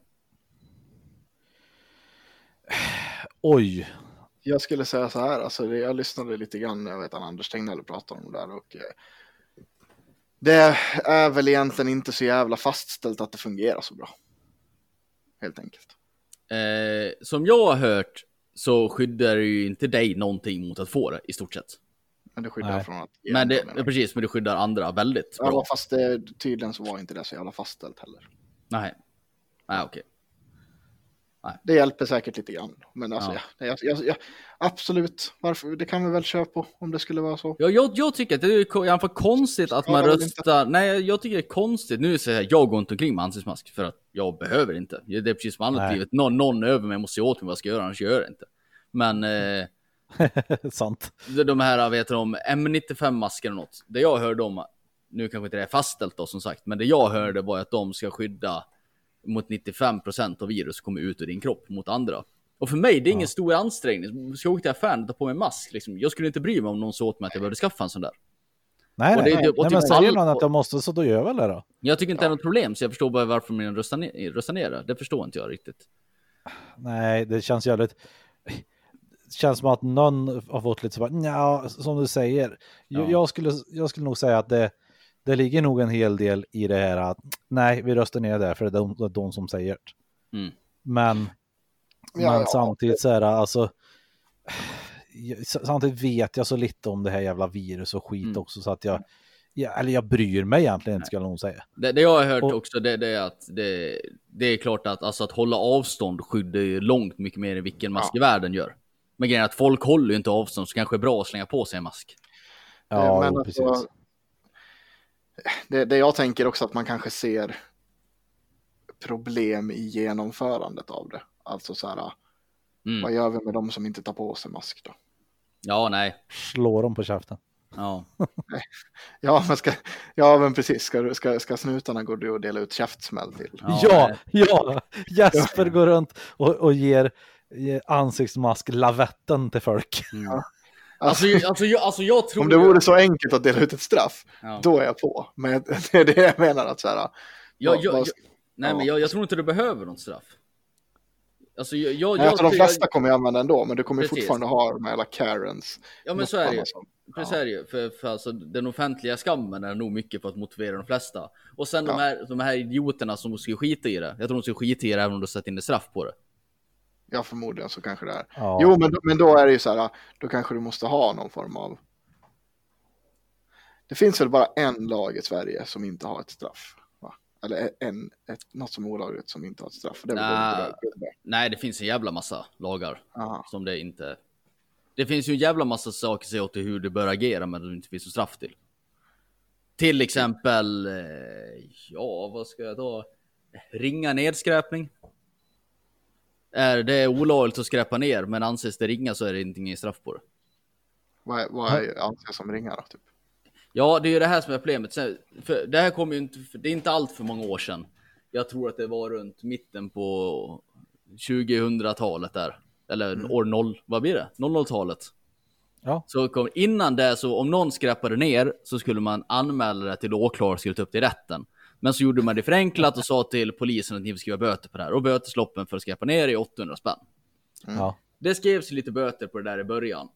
Speaker 1: Oj,
Speaker 3: Jag skulle säga så här, alltså det, jag lyssnade lite grann, jag vet att Anders Tegnell pratade om det där och eh, det är väl egentligen inte så jävla fastställt att det fungerar så bra. Helt enkelt.
Speaker 2: Eh, som jag har hört så skyddar det ju inte dig någonting mot att få det i stort sett.
Speaker 3: Men det skyddar
Speaker 1: Nej.
Speaker 3: från att...
Speaker 2: Men det,
Speaker 3: menar
Speaker 2: precis, men det skyddar andra väldigt bra.
Speaker 3: Ja, fast det, tydligen så var inte det så jävla fastställt heller.
Speaker 2: Nej, nej okej.
Speaker 3: Det hjälper säkert lite grann. Men alltså,
Speaker 2: Ja.
Speaker 3: ja. jag, jag, jag, absolut, varför, det kan vi väl köra på om det skulle vara så.
Speaker 2: Ja, jag, jag tycker att det är i alla fall konstigt att man röstar. Nej, jag tycker det är konstigt. Nu säger jag, jag går inte omkring med ansiktsmask för att jag behöver inte. Det är precis som annat
Speaker 1: Nej.
Speaker 2: livet. Någon, någon över mig måste säga åt mig vad jag ska göra, annars gör jag det inte. Men eh,
Speaker 1: sant.
Speaker 2: de- de här, vet om M95-masker och något. Det jag hörde om, nu kanske inte det är fastställt då som sagt, men det jag hörde var att de ska skydda mot 95% av virus som kommer ut ur din kropp mot andra. Och för mig, det är ingen stor ansträngning. Ska jag åka till affären och ta på mig mask, liksom. jag skulle inte bry mig om någon sa åt mig att jag behövde skaffa en sån där.
Speaker 1: Nej,
Speaker 2: Och det-
Speaker 1: nej.
Speaker 2: och
Speaker 1: nej
Speaker 2: typ
Speaker 1: men säger
Speaker 2: all-
Speaker 1: någon att jag måste så då gör jag väl det då.
Speaker 2: Jag tycker inte det är något problem, så jag förstår bara varför man röstar ner, röstar ner det. Det förstår inte jag riktigt.
Speaker 1: Nej, det känns jävligt. Känns som att någon har fått lite så bara, ja, som du säger. Jag,
Speaker 2: Ja.
Speaker 1: jag, skulle, jag skulle nog säga att det, det ligger nog en hel del i det här att nej, vi röstar ner det för det är de, det är de som säger det.
Speaker 2: Mm.
Speaker 1: Men,
Speaker 3: Ja,
Speaker 1: men
Speaker 3: ja.
Speaker 1: samtidigt så är det alltså. jag- Samtidigt vet jag så lite om det här jävla virus och skit
Speaker 2: Mm.
Speaker 1: också så att jag, Ja, eller jag bryr mig egentligen inte, skulle jag nog säga.
Speaker 2: Det, det jag har hört
Speaker 1: Och-
Speaker 2: också, det, det är att det, det är klart att, alltså att hålla avstånd skyddar ju långt mycket mer än vilken mask i världen gör. Men grejen är att folk håller ju inte avstånd, så kanske det är bra att slänga på sig en mask.
Speaker 1: Ja,
Speaker 3: men
Speaker 1: jo,
Speaker 3: alltså,
Speaker 1: precis.
Speaker 3: det, det jag tänker också att man kanske ser problem i genomförandet av det. Alltså så här,
Speaker 2: Mm.
Speaker 3: vad gör vi med de som inte tar på sig mask då?
Speaker 2: Ja, nej.
Speaker 1: Slå dem på käften.
Speaker 2: Ja.
Speaker 3: Ja, men, ska, ja, men precis. Ska, du- ska, ska snutarna gå och dela ut käftsmäll till?
Speaker 1: Ja,
Speaker 2: nej.
Speaker 1: ja, Jesper går runt och, och ger ansiktsmask-lavetten till folk.
Speaker 2: Alltså, ju- alltså, jag, alltså jag tror
Speaker 3: Om det vore så enkelt att dela ut ett straff,
Speaker 2: Ja.
Speaker 3: då är jag på. Men det är det jag menar att så här,
Speaker 2: Jag, jag, jag, nej,
Speaker 3: ja.
Speaker 2: men jag, jag tror inte du behöver något straff. Alltså, jag, jag,
Speaker 3: Nej, alltså, de
Speaker 2: jag-
Speaker 3: flesta kommer ju använda ändå, men du kommer
Speaker 2: Precis.
Speaker 3: fortfarande ha de här Karens.
Speaker 2: Ja, men så är det ju. Precis är det ju. För, för alltså, den offentliga skammen är nog mycket för att motivera de flesta. Och sen de,
Speaker 3: Ja.
Speaker 2: här, de här idioterna som ska skita i det. Jag tror de ska skita i det även om du sätter in ett straff på det.
Speaker 3: Ja, förmodligen så kanske det är.
Speaker 1: Ja.
Speaker 3: Jo, men, men då är det ju så här, då kanske du måste ha någon form av... Det finns väl bara en lag i Sverige som inte har ett straff? Va? Eller en, ett, något som är olagligt som inte har ett straff. Det gubbar.
Speaker 2: Nej, det finns en jävla massa lagar
Speaker 3: Aha.
Speaker 2: som det inte... Det finns ju en jävla massa saker att säga åt hur du bör agera men det inte finns något straff till. Till exempel, eh, ja vad ska jag ta? Ringa nedskräpning. Är det olagligt att skräpa ner men anses det ringa så är det inte ingen straff på det.
Speaker 3: Vad, är- vad är anses som ringar då? Typ?
Speaker 2: Ja, det är ju det här som är problemet. Sen- För det här kommer ju inte, för det är inte allt för många år sedan. Jag tror att det var runt mitten på 2000-talet där. Eller år 0, vad blir det? 00-talet.
Speaker 1: Ja.
Speaker 2: Så kom, innan det så om någon skräpade ner så skulle man anmäla det till åklagare och skulle ta upp det i rätten. Men så gjorde man det förenklat och sa till polisen att ni får skriva böter på det här. Och bötesloppen för att skräpa ner är 800 spänn.
Speaker 1: Ja.
Speaker 2: Det skrevs lite böter på det där i början.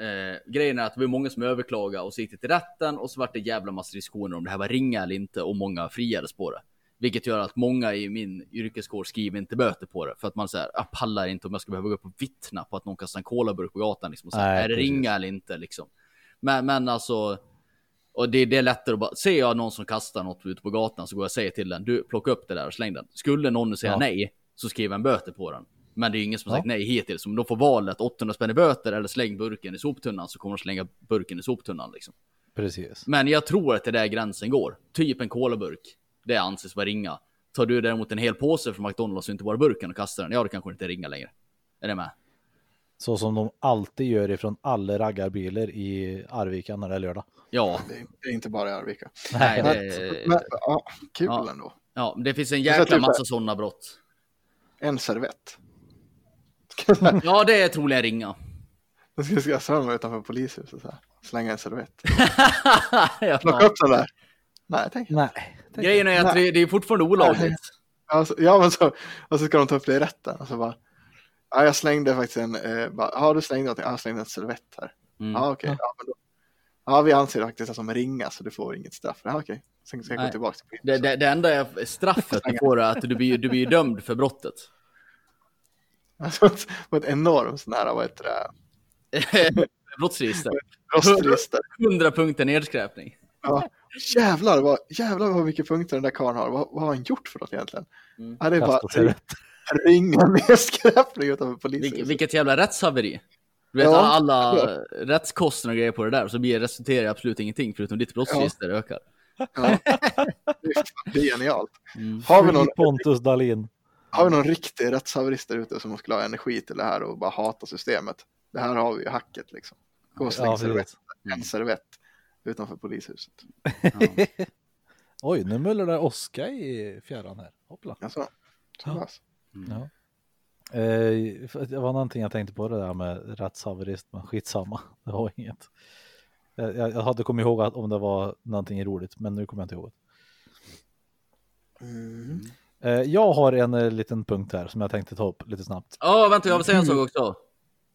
Speaker 2: Eh, grejen är att det var många som överklagade och så gick det till rätten och så vart det jävla massa diskussioner om det här var ringa eller inte och många friades på det. Vilket gör att många i min yrkeskår skriver inte böter på det för att man säger jag pallar inte om jag ska behöva gå upp och vittna på att någon kastar en colaburk på gatan liksom. Och säga,
Speaker 1: Nej,
Speaker 2: är det
Speaker 1: precis.
Speaker 2: ringa eller inte liksom. Men, men alltså. Och det, det är lättare att bara, ser jag någon som kastar något ute på gatan så går jag och säger till den, du plocka upp det där och släng den. Skulle någon säga
Speaker 1: Ja.
Speaker 2: nej så skriver en böter på den. Men det är ingen som har
Speaker 1: Ja.
Speaker 2: sagt nej hittills. Om de får valet 800 spänn i böter eller släng burken i soptunnan så kommer de slänga burken i soptunnan liksom.
Speaker 1: Precis.
Speaker 2: Men jag tror att det är där gränsen går. Typ en colaburk. Det anses vara ringa. Tar du däremot en hel påse från McDonalds och inte bara burken och kastar den, ja det kanske inte är ringa längre. Är det med?
Speaker 1: Så som de alltid gör ifrån alla raggarbilar i Arvika när det är lördag.
Speaker 2: Ja,
Speaker 3: Det, är, är inte bara i Arvika.
Speaker 2: nej, det,
Speaker 3: men, ja, kul
Speaker 2: Ja.
Speaker 3: ändå.
Speaker 2: ja, det finns en jäkla
Speaker 3: typ-
Speaker 2: massa sådana brott.
Speaker 3: En servett.
Speaker 2: Ja, det är troligen ringa.
Speaker 3: Jag ska jag ställa mig utanför polishuset så här. Slänga en servett. Plocka
Speaker 2: ja.
Speaker 3: upp den där. Nej, tänk.
Speaker 1: Nej.
Speaker 2: Grejen är att det, det är fortfarande olagligt.
Speaker 3: Alltså, ja, men så, och så ska de ta upp det i rätten. Och så bara, ja, jag slängde faktiskt en, eh, bara, ja du slängde någonting, ja, jag slängde en servett här.
Speaker 2: Mm.
Speaker 3: Ja okej, ja, men då, ja vi anser faktiskt att de ringa så du får inget straff. Ja okej, sen ska jag gå
Speaker 2: Nej.
Speaker 3: tillbaka till.
Speaker 2: Det, det, det enda är straffet du får är att du blir, du blir dömd för brottet.
Speaker 3: Alltså, på ett enormt sån här, vad heter det,
Speaker 2: Brottsregister.
Speaker 3: rostregister.
Speaker 2: 100 punkter nedskräpning.
Speaker 3: Ja. Jävlar, vad, jävlar vad mycket punkter den där karln har. Vad, vad har han gjort för något egentligen?
Speaker 2: Mm.
Speaker 3: Ja, det är bara Ringa nedskräpning utanför polisen.
Speaker 2: Vilket, vilket jävla rättshaveri. Du vet
Speaker 3: Ja,
Speaker 2: alla
Speaker 3: ja.
Speaker 2: rättskostnader och grejer på det där så blir resulterar i absolut ingenting förutom ditt brottsregister ökar.
Speaker 3: Ja. Det är- genialt.
Speaker 2: Mm.
Speaker 3: Har vi någon,
Speaker 1: Pontus Dahlin.
Speaker 3: har vi någon riktig rättshaverist där ute som skulle ha energi till det här och bara hata systemet? Det här har vi ju hacket liksom. Gå och släng
Speaker 1: Ja,
Speaker 3: servett, en servett utanför polishuset.
Speaker 1: Oj, nu mullrar det åska i fjärran här. Hoppla.
Speaker 3: Alltså, så
Speaker 1: Ja.
Speaker 3: pass.
Speaker 1: Ja. Eh, det var någonting jag tänkte på det där med rättshaverist, men skitsamma. Det var inget. Jag, jag hade kommit ihåg att om det var någonting roligt, men nu kommer jag inte ihåg.
Speaker 3: Mm.
Speaker 1: Eh, jag har en eh, liten punkt här som jag tänkte ta upp lite snabbt.
Speaker 2: Ja, vänta, jag vill säga en sak också.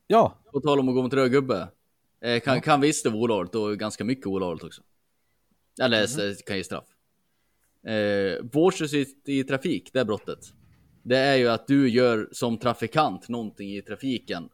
Speaker 1: Ja,
Speaker 2: På tal om att gå mot röd gubbe. Eh, kan, kan visst det vara olagligt och ganska mycket olagligt också. Eller mm. kan ge straff. Eh, vårdslöshet i trafik, det är brottet. Det är ju att du gör som trafikant någonting i trafiken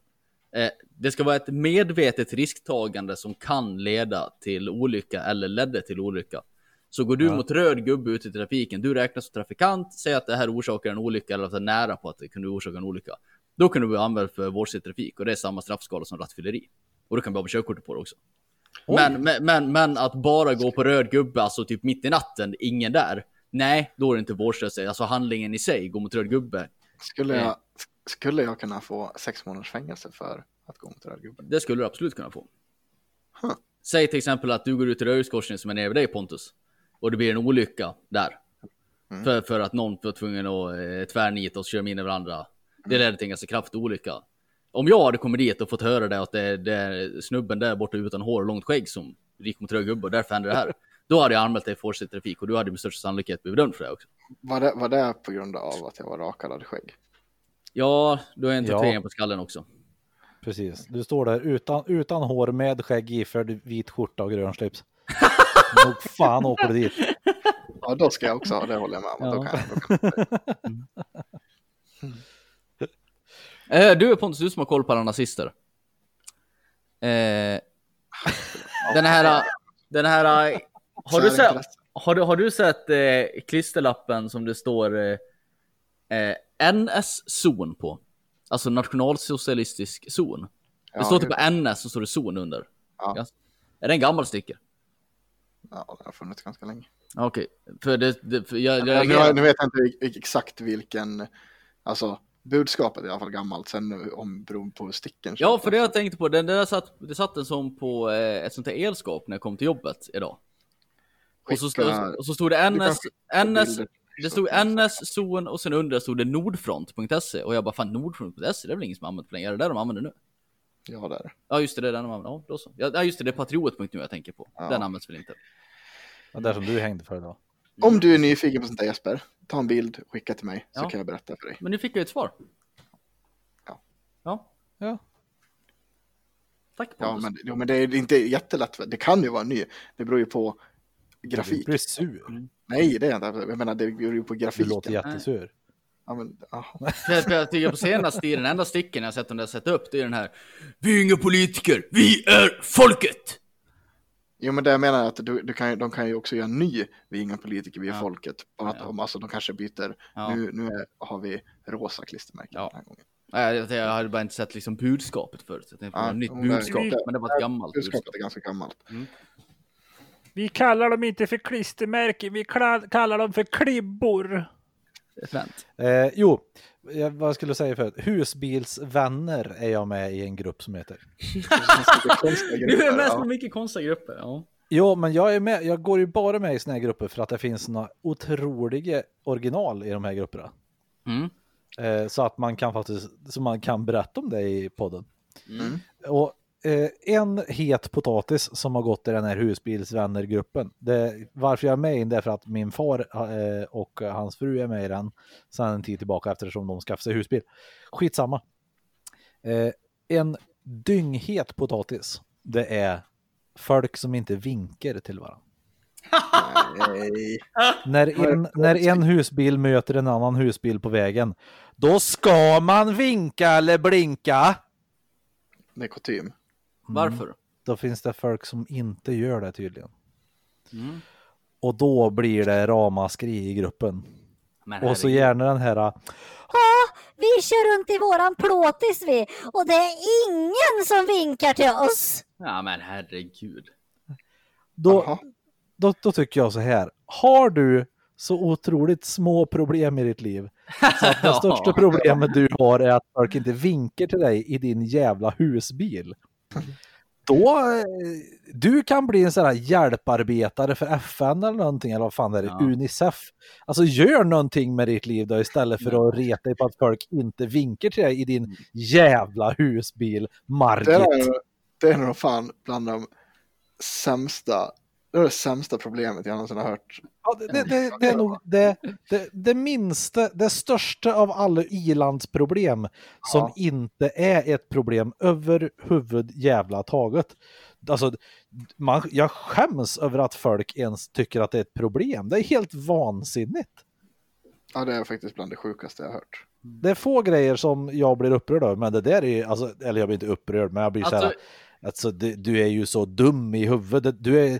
Speaker 2: Eh, det ska vara ett medvetet risktagande som kan leda till olycka eller ledde till olycka. Så går du
Speaker 1: Ja.
Speaker 2: mot röd gubbe ute i trafiken, du räknas som trafikant, säg att det här orsakar en olycka eller att det är nära på att det kunde orsaka en olycka. Då kan du bli anmäld för vårdslös trafik och det är samma straffskala som rattfylleri. Och då kan du behöva körkortet på det också. Men, men, men, men att bara gå på röd gubbe, alltså typ mitt i natten, ingen där. Nej, då är det inte vårdslöst. Alltså handlingen i sig, gå mot röd gubbe,
Speaker 3: Skulle jag, skulle jag kunna få sex månaders fängelse för att gå mot rödgubben?
Speaker 2: det skulle du absolut kunna få.
Speaker 3: Huh.
Speaker 2: Säg till exempel att du går ut i rödljuskorsningen som är nere vid dig Pontus. Och det blir en olycka där.
Speaker 3: Mm.
Speaker 2: För, för att någon var tvungen att eh, tvärnita och köra in i varandra. Det ledde till en ganska kraftig olycka. Om jag hade kommit dit och fått höra det att det är, det är snubben där borta utan hår och långt skägg som gick mot röd gubbe och därför hände det här. Då hade jag anmält dig för vårdslös trafik och du hade med största sannolikhet blivit dömd för det också.
Speaker 3: Var det, var det på grund av att jag var rakad och hade skägg?
Speaker 2: Ja, du har en
Speaker 1: Ja.
Speaker 2: tatuering på skallen också.
Speaker 1: Precis. Du står där utan, utan hår, med skägg iförd, vit skjorta och grön slips. Nog fan åker du dit.
Speaker 3: Ja, då ska jag också ha det håller jag med om. Då
Speaker 1: Ja.
Speaker 3: kan jag, då kan jag.
Speaker 2: Eh, du Pontus, du som har koll på alla nazister. Eh, den här, den här, har du sett, har du, har du sett eh, klisterlappen som det står eh, eh, NS-zon på? Alltså nationalsocialistisk zon. Det
Speaker 3: Ja,
Speaker 2: står typ på NS så står det zon under.
Speaker 3: Ja.
Speaker 2: Är det en gammal sticker?
Speaker 3: Ja, det har funnits ganska länge.
Speaker 2: Okej, för det, det för jag, jag,
Speaker 3: Ja, nu, vet jag inte exakt vilken, alltså budskapet är i alla fall gammalt, sen om beroende på sticken.
Speaker 2: Ja, för det jag tänkte på, det, det, där satt, det satt en sån på eh, ett sånt här elskåp när jag kom till jobbet idag. Och så, stod, och så stod det NS, NS, det stod NS zon och sen under stod det nordfront.se och jag bara fan nordfront.se det är väl ingen som använt på länge, är det där de använder nu?
Speaker 3: Ja, det är det.
Speaker 2: Ja just det, det är den de använder, ja då så. Ja ja, just det, det är patriot.nu jag tänker på.
Speaker 3: Ja.
Speaker 2: Den används väl inte?
Speaker 1: Det där som du hängde för idag.
Speaker 3: Om du är nyfiken på sånt där Jesper, ta en bild, skicka till mig, så
Speaker 2: Ja.
Speaker 3: kan jag berätta för dig.
Speaker 2: Men nu fick jag ett svar.
Speaker 3: Ja.
Speaker 2: Ja,
Speaker 1: Ja.
Speaker 2: tack
Speaker 3: Ja,
Speaker 2: Pontus.
Speaker 3: men, jo, men det är inte jättelätt. Det kan ju vara ny. Det beror ju på grafik.
Speaker 1: Du blir sur.
Speaker 3: Nej, det är inte. Jag menar, det beror ju på
Speaker 1: Du
Speaker 3: grafiken.
Speaker 1: låter jättesur.
Speaker 3: Ja, men, ja.
Speaker 2: Jag, jag tycker på senaste tiden, den enda sticken jag sett dem där sätta upp, det är den här Vi är inga politiker, vi är folket!
Speaker 3: Jo, men det jag menar är att du, du kan, de kan ju också göra en ny Vi är inga politiker, vi är
Speaker 2: Ja.
Speaker 3: folket. Bara att
Speaker 2: Ja.
Speaker 3: de, alltså, de kanske byter.
Speaker 2: Ja.
Speaker 3: Nu, nu är, har vi rosa klistermärken
Speaker 2: Ja.
Speaker 3: den här gången.
Speaker 2: Nej, jag, jag hade bara inte sett liksom budskapet förut. Jag tänkte på
Speaker 3: Ja,
Speaker 2: nytt
Speaker 3: men det-
Speaker 2: budskap,
Speaker 3: det-
Speaker 2: men det var ett gammalt budskap.
Speaker 3: Budskapet är ganska gammalt.
Speaker 5: Vi kallar dem inte för klistermärken, vi kallar dem för klibbor.
Speaker 1: Eh, jo, jag, vad skulle jag säga förut? Husbilsvänner är jag med i en grupp som heter.
Speaker 2: Du är mest
Speaker 3: ja.
Speaker 2: på mycket konstiga grupper. Ja.
Speaker 1: Jo, men jag är med. Jag går ju bara med i såna här grupper för att det finns några otroliga original i de här grupperna.
Speaker 2: Mm.
Speaker 1: Eh, så att man kan faktiskt, så man kan berätta om det i podden.
Speaker 2: Mm.
Speaker 1: Och eh, en het potatis som har gått i den här husbilsvännergruppen. Det, varför jag är med i den är för att min far eh, och hans fru är med i den sedan en tid tillbaka eftersom de skaffade sig husbil. Skitsamma. Eh, en dynghet potatis. Det är folk som inte vinkar till varandra. När en, när en husbil möter en annan husbil på vägen, då ska man vinka eller blinka.
Speaker 3: Det är kutym.
Speaker 2: Varför?
Speaker 1: Då finns det folk som inte gör det tydligen.
Speaker 2: Mm.
Speaker 1: Och då blir det ramaskri i gruppen.
Speaker 2: Men
Speaker 1: Och så gärna den här,
Speaker 6: Ja, vi kör runt i våran plåtis vi och det är ingen som vinkar till oss.
Speaker 2: Ja men herregud.
Speaker 1: då, då, då tycker jag så här. Har du så otroligt små problem i ditt liv så att det största problemet du har är att folk inte vinkar till dig i din jävla husbil. Då, eh, du kan bli en sån här hjälparbetare för FN eller någonting, eller vad fan det är,
Speaker 2: Ja.
Speaker 1: Unicef. Alltså gör någonting med ditt liv då istället för att reta dig på att folk inte vinkar till dig i din jävla husbil, Margit.
Speaker 3: Det är, det är nog fan bland de sämsta, det är det sämsta problemet jag någonsin har hört.
Speaker 1: Ja, det, det, det, det är nog det, det, det minsta, det största av alla ilandsproblem som
Speaker 3: Ja.
Speaker 1: inte är ett problem överhuvud jävla taget. Alltså, man, jag skäms över att folk ens tycker att det är ett problem. Det är helt vansinnigt.
Speaker 3: Ja, det är faktiskt bland det sjukaste jag har hört.
Speaker 1: Det är få grejer som jag blir upprörd över, men det där är alltså, eller jag blir inte upprörd, men jag blir så här,
Speaker 2: Alltså-
Speaker 1: det, du är ju så dum i huvudet. Du är,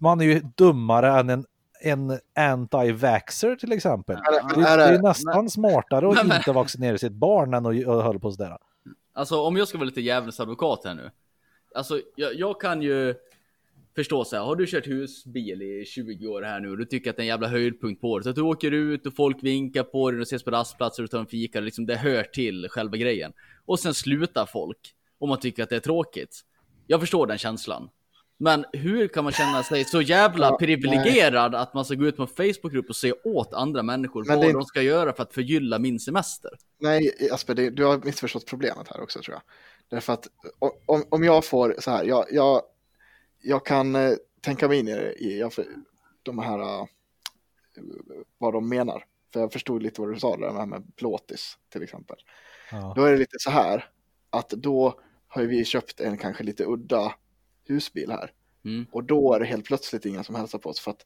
Speaker 1: man är ju dummare än en, en anti-vaxxer till exempel. Det,
Speaker 3: är,
Speaker 1: det är nästan smartare att
Speaker 2: Men- men-
Speaker 1: inte vaccinera sitt barn än att att hålla på sådär.
Speaker 2: Alltså om jag ska vara lite djävulens advokat här nu. Alltså jag, jag kan ju förstå så här, har du kört husbil i 20 år här nu och du tycker att det är en jävla höjdpunkt på året. Så att du åker ut och folk vinkar på dig och ses på rastplatser och tar en fika. Liksom det hör till själva grejen. Och sen slutar folk och man tycker att det är tråkigt. Jag förstår den känslan. Men hur kan man känna sig så jävla
Speaker 3: Ja,
Speaker 2: privilegierad att man ska gå ut på en Facebookgrupp och se åt andra människor
Speaker 3: Men
Speaker 2: vad
Speaker 3: det-
Speaker 2: de ska göra för att förgylla min semester?
Speaker 3: nej, Asper, det, du har missförstått problemet här också tror jag. Därför att om, om jag får så här, jag, jag, jag kan eh, tänka mig in i, i jag, de här, eh, vad de menar. För jag förstod lite vad du sa, det här med plåtis till exempel.
Speaker 1: Ja.
Speaker 3: Då är det lite så här, att då har ju vi köpt en kanske lite udda husbil här.
Speaker 2: Mm.
Speaker 3: Och då är det helt plötsligt ingen som hälsar på oss för att,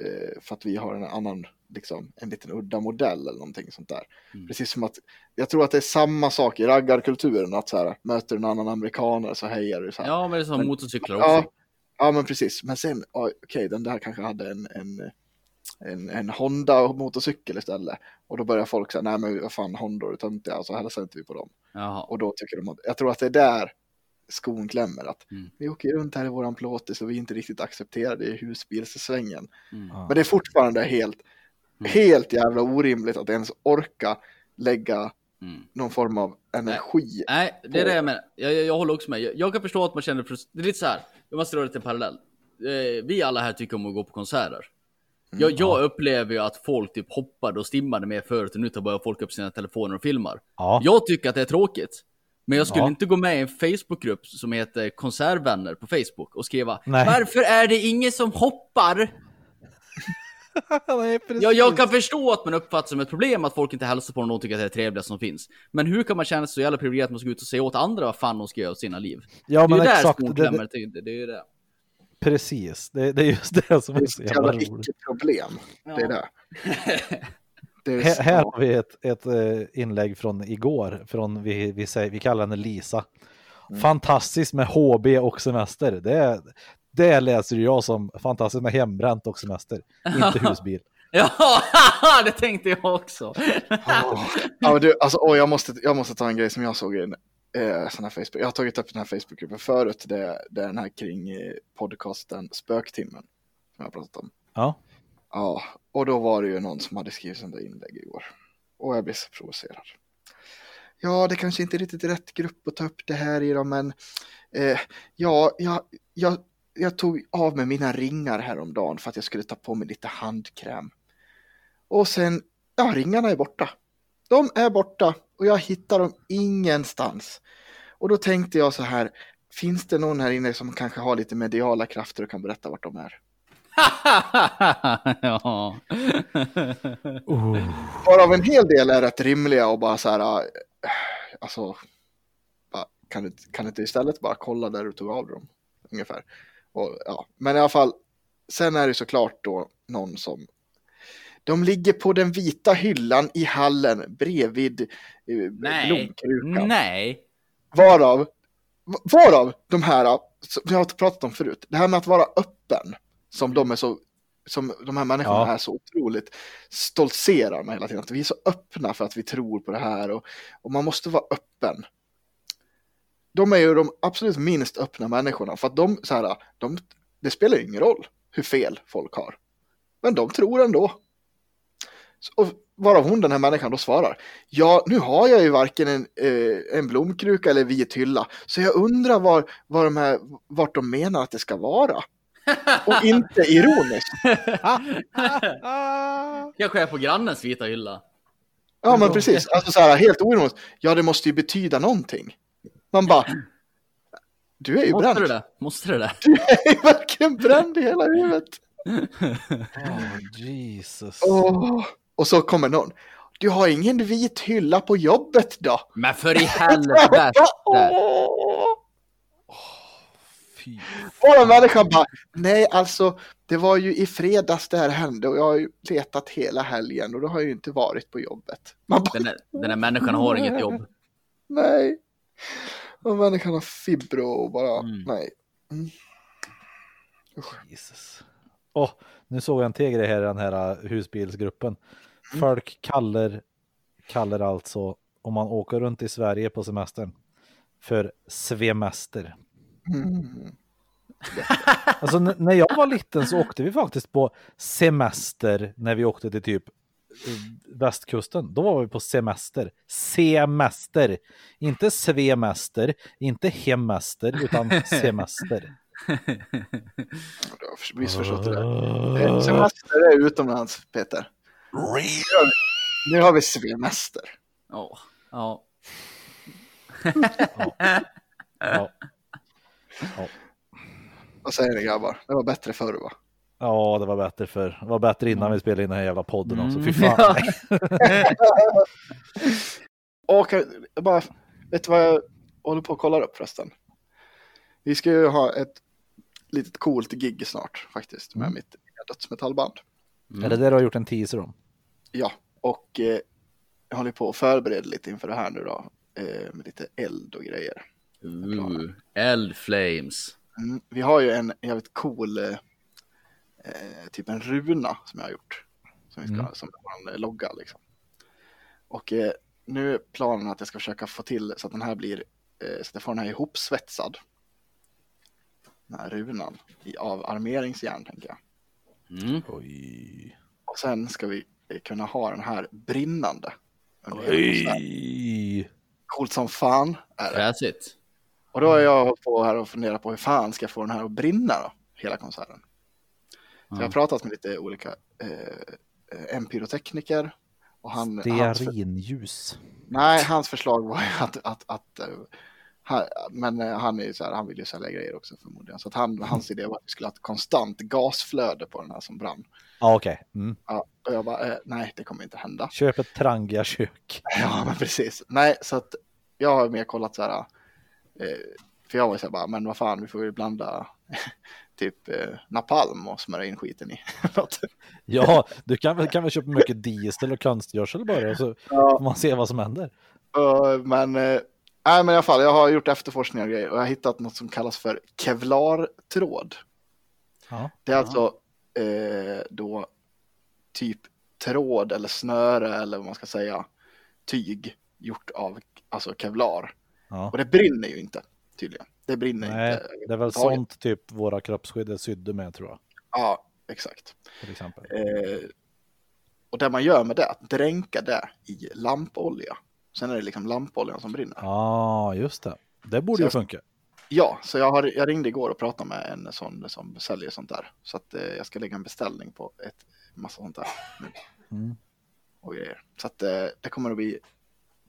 Speaker 3: eh, för att vi har en annan, liksom, en liten udda modell eller någonting sånt där.
Speaker 2: Mm.
Speaker 3: Precis som att, jag tror att det är samma sak i raggarkulturen, att så här, möter en annan amerikanare så hejar du så här.
Speaker 2: Ja, men det är som
Speaker 3: Men-
Speaker 2: motorcyklar också.
Speaker 3: Ja, ja men precis. Men sen, okej, den där kanske hade en, en, en, en Honda motorcykel istället. Och då börjar folk säga, nej men vad fan, Honda är töntiga, och så hälsar inte vi på dem.
Speaker 2: Jaha.
Speaker 3: Och då tycker de jag tror att det är där skon klämmer. Att
Speaker 2: Mm.
Speaker 3: vi åker runt här i våran plåtis och vi är inte riktigt accepterade i husbilssvängen.
Speaker 2: Mm.
Speaker 3: Men det är fortfarande helt,
Speaker 2: Mm.
Speaker 3: helt jävla orimligt att ens orka lägga
Speaker 2: Mm.
Speaker 3: någon form av energi.
Speaker 2: Nej, det är det jag menar. Jag, jag, jag håller också med. Jag, jag kan förstå att man känner Det är lite så här. Jag måste dra det till en parallell. Eh, vi alla här tycker om att gå på konserter. Jag, jag upplever ju att folk typ hoppade och stimmade med förut och nu tar bara folk upp sina telefoner och filmar.
Speaker 1: Ja.
Speaker 2: Jag tycker att det är tråkigt. Men jag skulle
Speaker 1: Ja.
Speaker 2: inte gå med i en Facebookgrupp som heter Konsertvänner på Facebook och skriva
Speaker 1: Nej.
Speaker 2: Varför är det ingen som hoppar?
Speaker 1: Nej, precis.
Speaker 2: Ja, jag kan förstå att man uppfattar som ett problem att folk inte hälsar på någon och tycker att det är det trevligaste som finns. Men hur kan man känna sig så jävla privilegierad att man ska ut och säga åt andra vad fan de ska göra åt sina liv?
Speaker 1: ja,
Speaker 2: det är
Speaker 1: men
Speaker 2: ju där
Speaker 1: exakt.
Speaker 2: skon
Speaker 1: Det,
Speaker 2: klämmer.
Speaker 1: det,
Speaker 2: Det, det är ju det.
Speaker 1: Precis, det, det är just det som
Speaker 3: Det
Speaker 1: är
Speaker 3: är
Speaker 1: så
Speaker 3: ett
Speaker 1: jävla roligt.
Speaker 3: icke-problem. Det är det. det är,
Speaker 1: Här, här har vi ett, ett eh, inlägg från igår, från vi, vi, säger, vi kallar henne Lisa.
Speaker 3: Mm.
Speaker 1: Fantastiskt med HB och semester. Det, det läser jag som fantastiskt med hembränt och semester, inte husbil.
Speaker 2: Ja, det tänkte jag också.
Speaker 3: Åh. Ja, du, alltså, åh, jag, måste, jag måste ta en grej som jag såg i en eh, sån här Facebook. Jag har tagit upp den här Facebookgruppen förut. Det, det är den här kring eh, podcasten Spöktimmen. Som jag har pratat om.
Speaker 1: Ja,
Speaker 3: Ja, och då var det ju någon som hade skrivit sånt där inlägg igår. Och jag blev så provocerad. Ja, det kanske inte är riktigt rätt grupp att ta upp det här i då, men eh, ja, jag, jag, jag tog av med mina ringar häromdagen för att jag skulle ta på mig lite handkräm. Och sen, ja, ringarna är borta. De är borta och jag hittar dem ingenstans. Och då tänkte jag så här, finns det någon här inne som kanske har lite mediala krafter och kan berätta vart de är?
Speaker 2: ja.
Speaker 3: Varav en hel del är rätt rimliga och bara så här, äh, alltså, bara, kan, du, kan du inte istället bara kolla där du tog av dem? Ungefär. Och, ja. Men i alla fall, sen är det såklart då någon som, de ligger på den vita hyllan i hallen bredvid eh,
Speaker 2: Nej.
Speaker 3: blomkrukan.
Speaker 2: Nej.
Speaker 3: Varav, varav de här, som jag har pratat om förut, det här med att vara öppen, som de är så som de här människorna
Speaker 1: Ja.
Speaker 3: är så otroligt stoltserar med hela tiden. Att vi är så öppna för att vi tror på det här och, och man måste vara öppen. De är ju de absolut minst öppna människorna för att de, så här, de, det spelar ju ingen roll hur fel folk har. Men de tror ändå. Och varav hon, den här människan, då svarar. Ja, nu har jag ju varken en, eh, en blomkruka eller vit hylla. Så jag undrar var, var de här, vart de menar att det ska vara. Och inte ironiskt.
Speaker 2: Kanske är på grannens vita hylla.
Speaker 3: Ja, men precis. Alltså så här, helt oironiskt. Ja, det måste ju betyda någonting. Man bara. Du är ju
Speaker 2: Måste
Speaker 3: bränd.
Speaker 2: det? Måste det det?
Speaker 3: Du är ju verkligen bränd i hela huvudet.
Speaker 1: oh, Jesus.
Speaker 3: Åh. Och så kommer någon. Du har ingen vit hylla på jobbet då?
Speaker 2: Men för i helvete!
Speaker 1: Fy.
Speaker 3: Bara människan bara, nej alltså det var ju i fredags det här hände och jag har ju letat hela helgen och då har jag ju inte varit på jobbet. Man bara,
Speaker 2: Den, där, den där människan har inget jobb.
Speaker 3: nej. Och människan har fibro och bara,
Speaker 2: Mm.
Speaker 3: nej.
Speaker 1: Jesus. Åh, nu såg jag en till grej här i den här uh, husbilsgruppen. Folk kallar, kallar alltså om man åker runt i Sverige på semestern för svemester.
Speaker 3: Mm.
Speaker 1: Alltså när jag var liten så åkte vi faktiskt på semester när vi åkte till typ eh, västkusten. Då var vi på semester. Semester. Inte svemester, inte hemester, utan semester.
Speaker 3: Du har missförstått det där. Eh, Semester är utomlands, Peter. Nu har vi svemester.
Speaker 2: Ja. Ja.
Speaker 1: Ja.
Speaker 3: Vad säger ni grabbar? Det var bättre förr va?
Speaker 1: ja, det var bättre för. Det var bättre innan vi spelade in den här jävla podden också. Fy
Speaker 2: Mm.
Speaker 1: fan.
Speaker 3: Och bara, vet du vad jag håller på att kolla upp förresten? Vi ska ju ha ett litet coolt gig snart faktiskt med mitt dödsmetallband.
Speaker 1: Är det det du har gjort en teaser om?
Speaker 3: Ja, och eh, jag håller på att förbereda lite inför det här nu då. Eh, med lite eld och grejer.
Speaker 2: Uh, Eldflames.
Speaker 3: Mm, vi har ju en jävligt cool, eh, eh, typ en runa som jag har gjort. Som vi ska,
Speaker 1: Mm.
Speaker 3: som vår logga liksom. Och eh, nu är planen att jag ska försöka få till så att den här blir, eh, så att jag får den här ihopsvetsad. Den här runan av armeringsjärn tänker jag.
Speaker 2: Mm.
Speaker 1: Oj.
Speaker 3: Och sen ska vi eh, kunna ha den här brinnande.
Speaker 1: Oj.
Speaker 3: Coolt som fan är det.
Speaker 2: Fräsigt.
Speaker 3: Och då har jag på här och funderat på hur fan ska jag få den här att brinna då, hela konserten. Så jag har pratat med lite olika eh, eh, pyrotekniker. Och han, hans, för,
Speaker 1: Stearinljus.
Speaker 3: nej, hans förslag var ju att, att, att eh, han, men eh, han är så här, han vill ju sälja grejer också förmodligen. Så att han, hans idé var att vi skulle ha ett konstant gasflöde på den här som brann.
Speaker 1: Ja, okej. Mm.
Speaker 3: Ja, och jag bara, eh, nej, det kommer inte hända.
Speaker 1: Köp ett Trangia-kök.
Speaker 3: Ja, men precis. Nej, så att jag har mer kollat så här. Eh, för jag var så här bara, men vad fan, vi får ju blanda typ eh, napalm och smörja in skiten i.
Speaker 1: Ja, du kan väl, kan väl köpa mycket diesel och konstgödsel bara så får man se vad som händer.
Speaker 3: Eh, men, eh, nej, men i alla fall, jag har gjort efterforskningar och grejer och jag har hittat något som kallas för kevlartråd.
Speaker 1: Ja.
Speaker 3: Det är alltså eh, då typ tråd eller snöre eller vad man ska säga, tyg gjort av alltså kevlar.
Speaker 1: Ja.
Speaker 3: Och det brinner ju inte tydligen. Det brinner
Speaker 1: Nej,
Speaker 3: inte.
Speaker 1: det är väl
Speaker 3: överhuvudtaget.
Speaker 1: sånt typ våra kroppsskydd är sydda med tror jag.
Speaker 3: Ja, exakt.
Speaker 1: Till exempel.
Speaker 3: Eh, och det man gör med det att dränka det i lampolja. Sen är det liksom lampoljan som brinner. Ja,
Speaker 1: Ja, just det. Det borde
Speaker 3: Så
Speaker 1: ju
Speaker 3: jag-
Speaker 1: funka.
Speaker 3: så jag, har, jag ringde igår och pratade med en sån som säljer sånt där. Så att eh, jag ska lägga en beställning på ett massa sånt där. nu.
Speaker 1: Mm.
Speaker 3: Och grejer. Så att eh, det kommer att bli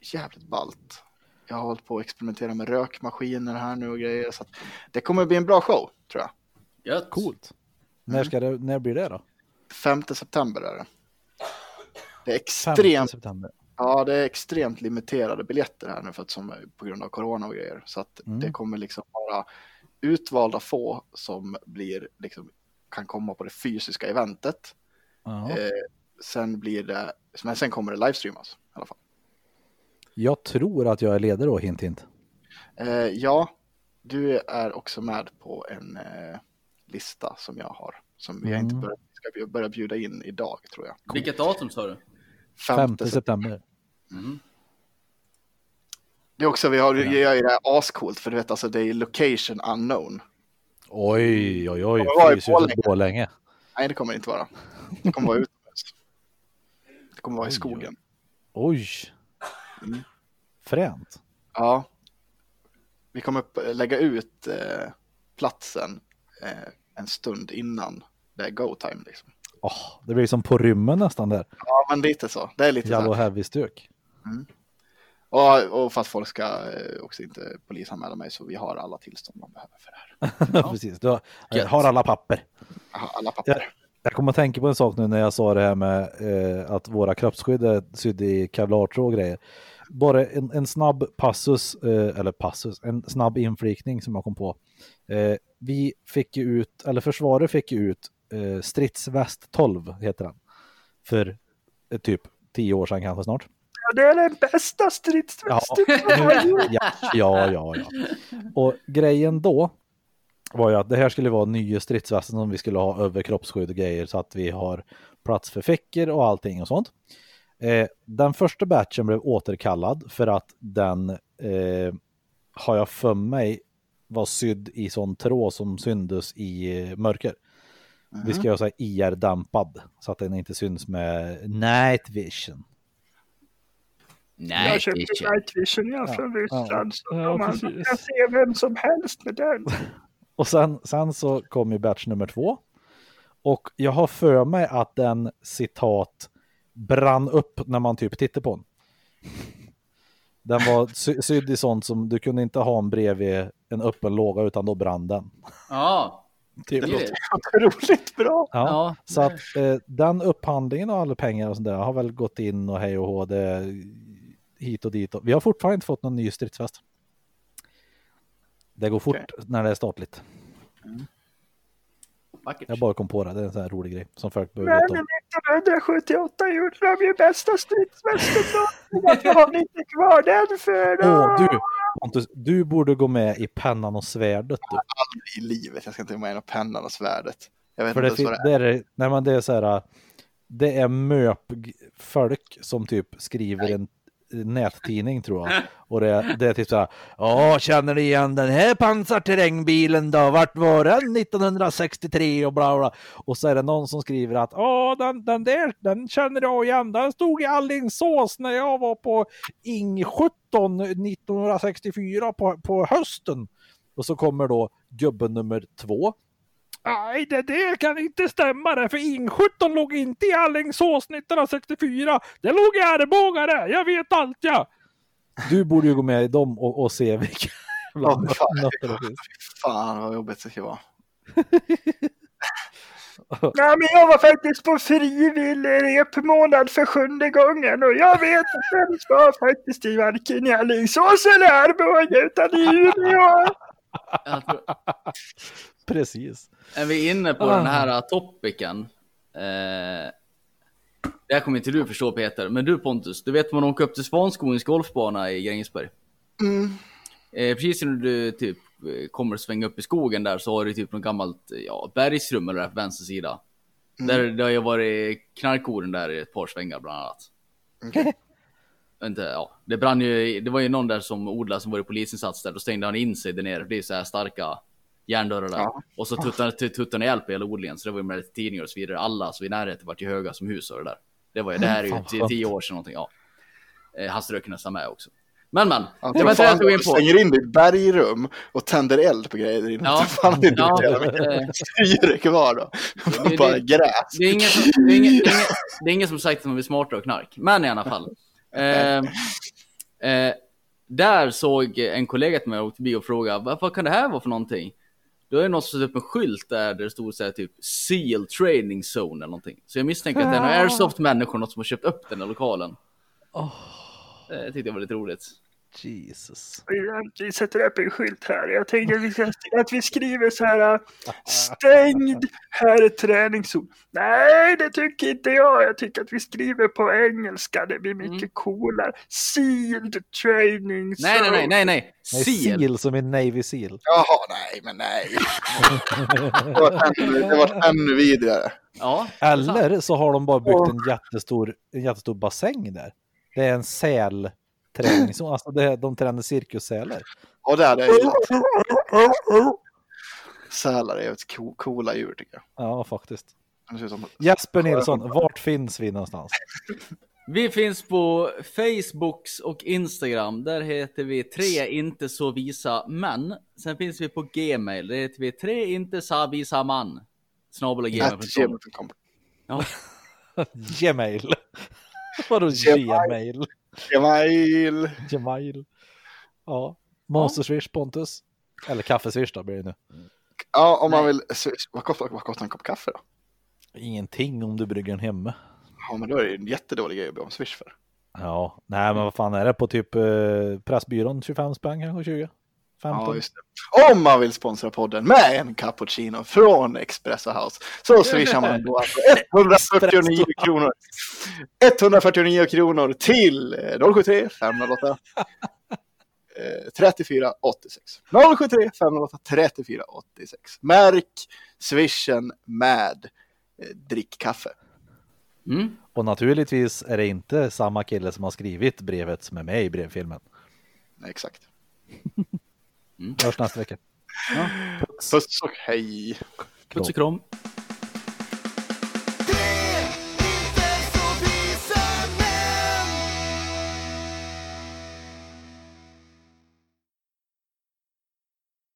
Speaker 3: jävligt ballt. Jag har hållit på att experimentera med rökmaskiner här nu och grejer. Så att det kommer att bli en bra show, tror jag.
Speaker 2: Gött.
Speaker 1: Coolt.
Speaker 3: Mm.
Speaker 1: När, ska det, när blir det då?
Speaker 3: 5 september är det. Det är
Speaker 1: 5
Speaker 3: extremt
Speaker 1: september.
Speaker 3: Ja, det är extremt limiterade biljetter här nu för att som på grund av corona och grejer. Så att
Speaker 1: Mm.
Speaker 3: det kommer liksom vara utvalda få som blir liksom kan komma på det fysiska eventet.
Speaker 1: Ja.
Speaker 3: Eh, sen blir det, men sen kommer det livestreamas i alla fall.
Speaker 1: Jag tror att jag är ledare då, hint hint.
Speaker 3: Eh, ja, du är också med på en eh, lista som jag har. Som vi har inte
Speaker 1: Mm.
Speaker 3: börjat, ska börja bjuda in idag tror jag.
Speaker 2: Vilket datum sa du?
Speaker 1: 5
Speaker 3: Femte
Speaker 1: september.
Speaker 2: Mm.
Speaker 3: Det är också, vi har, gör ju det här ascoolt för du vet alltså det är location unknown.
Speaker 1: Oj, oj, oj.
Speaker 3: Jag var i
Speaker 1: Fryshuset
Speaker 3: Borlänge. Nej, det kommer det inte vara. Det kommer vara utomhus. Det kommer vara i skogen.
Speaker 1: Oj.
Speaker 3: Mm.
Speaker 1: Fränt.
Speaker 3: Ja. Vi kommer upp, lägga ut eh, platsen eh, en stund innan det är go time liksom.
Speaker 1: Åh, det blir som på rymmen nästan där.
Speaker 3: Ja, men lite så. Det är lite
Speaker 1: Jallow
Speaker 3: så. här.
Speaker 1: heavy-stök.
Speaker 3: Och, och för att folk ska eh, också inte polisanmäla mig så vi har alla tillstånd man behöver för det här.
Speaker 1: Precis, du har,
Speaker 2: Gött.
Speaker 1: har alla papper.
Speaker 3: Jag har alla papper.
Speaker 1: Jag kommer att tänka på en sak nu när jag sa det här med eh, att våra kroppsskydd är sydda i kevlartråd och grejer. bara en, en snabb passus, eh, eller passus, en snabb inflikning som jag kom på. Eh, vi fick ju ut, eller försvaret fick ju ut eh, stridsväst 12 heter den. För eh, typ 10 år sedan kanske snart.
Speaker 7: Ja, det är den bästa stridsvästen gjorts.
Speaker 1: ja, ja, ja, ja. Och grejen då var ju att det här skulle vara nya stridsvästen som vi skulle ha över kroppsskydd och grejer så att vi har plats för fickor och allting och sånt. Eh, den första batchen blev återkallad för att den eh, har jag för mig var sydd i sån tråd som syndes i eh, mörker. Vi ska göra så här IR-dämpad så att den inte syns med night vision.
Speaker 2: Nej,
Speaker 7: Jag köpte
Speaker 2: är
Speaker 7: Night Vision ja, från Ryssland. Så
Speaker 1: Ja,
Speaker 7: man
Speaker 1: precis.
Speaker 7: kan se vem som helst med den.
Speaker 1: Och sen, sen så kom ju batch nummer två. Och jag har för mig att den citat brann upp när man typ tittar på den. Den var sy- sydd i sånt som du kunde inte ha en bredvid en öppen låga utan då brann den.
Speaker 2: Ja, Det är det.
Speaker 7: Otroligt bra.
Speaker 1: Ja.
Speaker 2: Ja,
Speaker 1: Så att eh, den upphandlingen och alla pengar och sånt där har väl gått in och hej och hå, det hit och dit. Vi har fortfarande inte fått någon ny stridsfest. Det går fort när det är statligt.
Speaker 2: vackert.
Speaker 1: Jag bara kom på det, det är en sån här rolig grej som folk behöver
Speaker 7: Men
Speaker 1: veta om.
Speaker 7: 1978 gjorde de ju bästa stridsvästen någonsin. Varför har ni inte kvar den för då?
Speaker 1: Åh, du, Pontus, du borde gå med i pennan och svärdet du.
Speaker 3: i livet. Jag ska inte vara med i pennan och svärdet. Jag vet
Speaker 1: För det,
Speaker 3: inte vad det är.
Speaker 1: det nej, men det är så här, det är möp folk som typ skriver en nättidning tror jag. Och det, det är typ så här, ja känner ni igen den här pansarterrängbilen då? Vart var den 1963 och bla bla. Och så är det någon som skriver att ja den, den där, den känner jag igen. Den stod i Alingsås när jag var på Ing 17 1964 på, på hösten. Och så kommer då gubben nummer två Nej, det där kan inte stämma det, för Ing 17 låg inte i Alingsås 1964. Det låg i Arboga det, jag vet allt ja. Du borde ju gå med i dem och, och se vilka jävla
Speaker 3: Ja, fan.
Speaker 1: nötter det finns.
Speaker 3: Fan vad jobbigt det ska vara.
Speaker 7: Nej, men jag var faktiskt på frivillig repmånad för sjunde gången och jag vet att den var faktiskt i varken i Alingsås eller Arboga utan i Umeå.
Speaker 1: Precis.
Speaker 2: Är vi inne på
Speaker 1: Ah.
Speaker 2: den här topicen? Eh, det här kommer inte du förstå Peter, men du Pontus, du vet man åker upp till Svanskogens golfbana i Grängesberg?
Speaker 3: Mm.
Speaker 2: Eh, precis när du typ kommer svänga upp i skogen där så har du typ något gammalt ja, bergsrum eller där på vänster sida. Där det har ju varit knarkorden där i ett par svängar bland annat.
Speaker 3: Okej.
Speaker 2: Inte, ja, det brann ju, det var ju någon där som odlade som var i polisinsats där, då stängde han in sig där nere, det är så här starka järndörrar där.
Speaker 3: Ja.
Speaker 2: Och så tut- tuttade han ihjäl på hela odlingen, så det var ju med lite tidningar och så vidare. Alla så i närheten vart ju höga som hus och det där. Det var ju, det här är ju tio, tio år sedan någonting, ja. Eh, han strök nästan med också. Men men,
Speaker 3: Ja,
Speaker 2: det var inte det jag tog in på.
Speaker 3: stänger in i ett bergrum och tänder eld på grejer inne.
Speaker 2: Ja.
Speaker 3: Fan, det är inte
Speaker 2: Ja, eh,
Speaker 3: syre kvar då.
Speaker 2: det-
Speaker 3: Bara
Speaker 2: det-
Speaker 3: gräs.
Speaker 2: Det är ingen som, det är ingen, det är ingen, det är ingen som sagt att man blir smartare av knark. Men i alla fall. Eh, eh, där såg en kollega till mig åkte förbi och frågade vad, vad kan det här vara för någonting? Då är det någon som satt upp en skylt där, där det stod så här typ Seal Training Zone eller någonting. Så jag misstänker att det är några airsoft-människor, som har köpt upp den här lokalen. Det tyckte jag var lite roligt.
Speaker 1: Jesus.
Speaker 7: Vi sätter upp en skylt här. Jag tänker att vi, ska, att vi skriver så här. Stängd, här är träningszon. Nej, det tycker inte jag. Jag tycker att vi skriver på engelska. Det blir mycket coolare. Sealed training
Speaker 2: Nej, nej, nej, nej, nej.
Speaker 1: Nej,
Speaker 2: Seal.
Speaker 1: seal som i Navy Seal.
Speaker 3: Jaha, nej, men nej. Det var ännu, det var ännu vidare.
Speaker 2: Ja, är.
Speaker 1: Eller så har de bara byggt en jättestor, en jättestor bassäng där. Det är en sälträningszon, alltså det, de tränar cirkussälar.
Speaker 3: Och det jag gillat. Sälar är jävligt co- coola djur tycker jag.
Speaker 1: Ja, faktiskt.
Speaker 3: De ser ut som-
Speaker 1: Jesper Nilsson, vart finns vi någonstans?
Speaker 2: Vi finns på Facebooks och Instagram. Där heter vi tre inte så visa män. Sen finns vi på Gmail. Där heter vi tre inte så visa man. Snabel gmail.com. Ja,
Speaker 1: Gmail. Vadå
Speaker 3: Gmail.
Speaker 1: Gmail.
Speaker 3: Gmail.
Speaker 1: Ja. Monsterswish Pontus. Eller kaffeswish då blir det nu.
Speaker 3: Ja, om man vill. Vad kostar, vad kostar en kopp kaffe då?
Speaker 1: Ingenting om du brygger den hemma.
Speaker 3: Ja, men då är det en jättedålig grej att be om swish för.
Speaker 1: Ja, nej men vad fan är det på typ eh, Pressbyrån 25 spänn kanske 20? 15?
Speaker 3: Ja, just det. Om man vill sponsra podden med en cappuccino från Espresso House så swishar man då alltså 149 kronor. 149 kronor till eh, 073 508 eh, 34 86. 073 508 34 86. Märk swishen med eh, drick kaffe.
Speaker 2: Mm.
Speaker 1: Och naturligtvis är det inte samma kille som har skrivit brevet som är med i brevfilmen.
Speaker 3: Exakt.
Speaker 1: Hörs nästa vecka.
Speaker 3: Puss och hej.
Speaker 2: Puss och kram.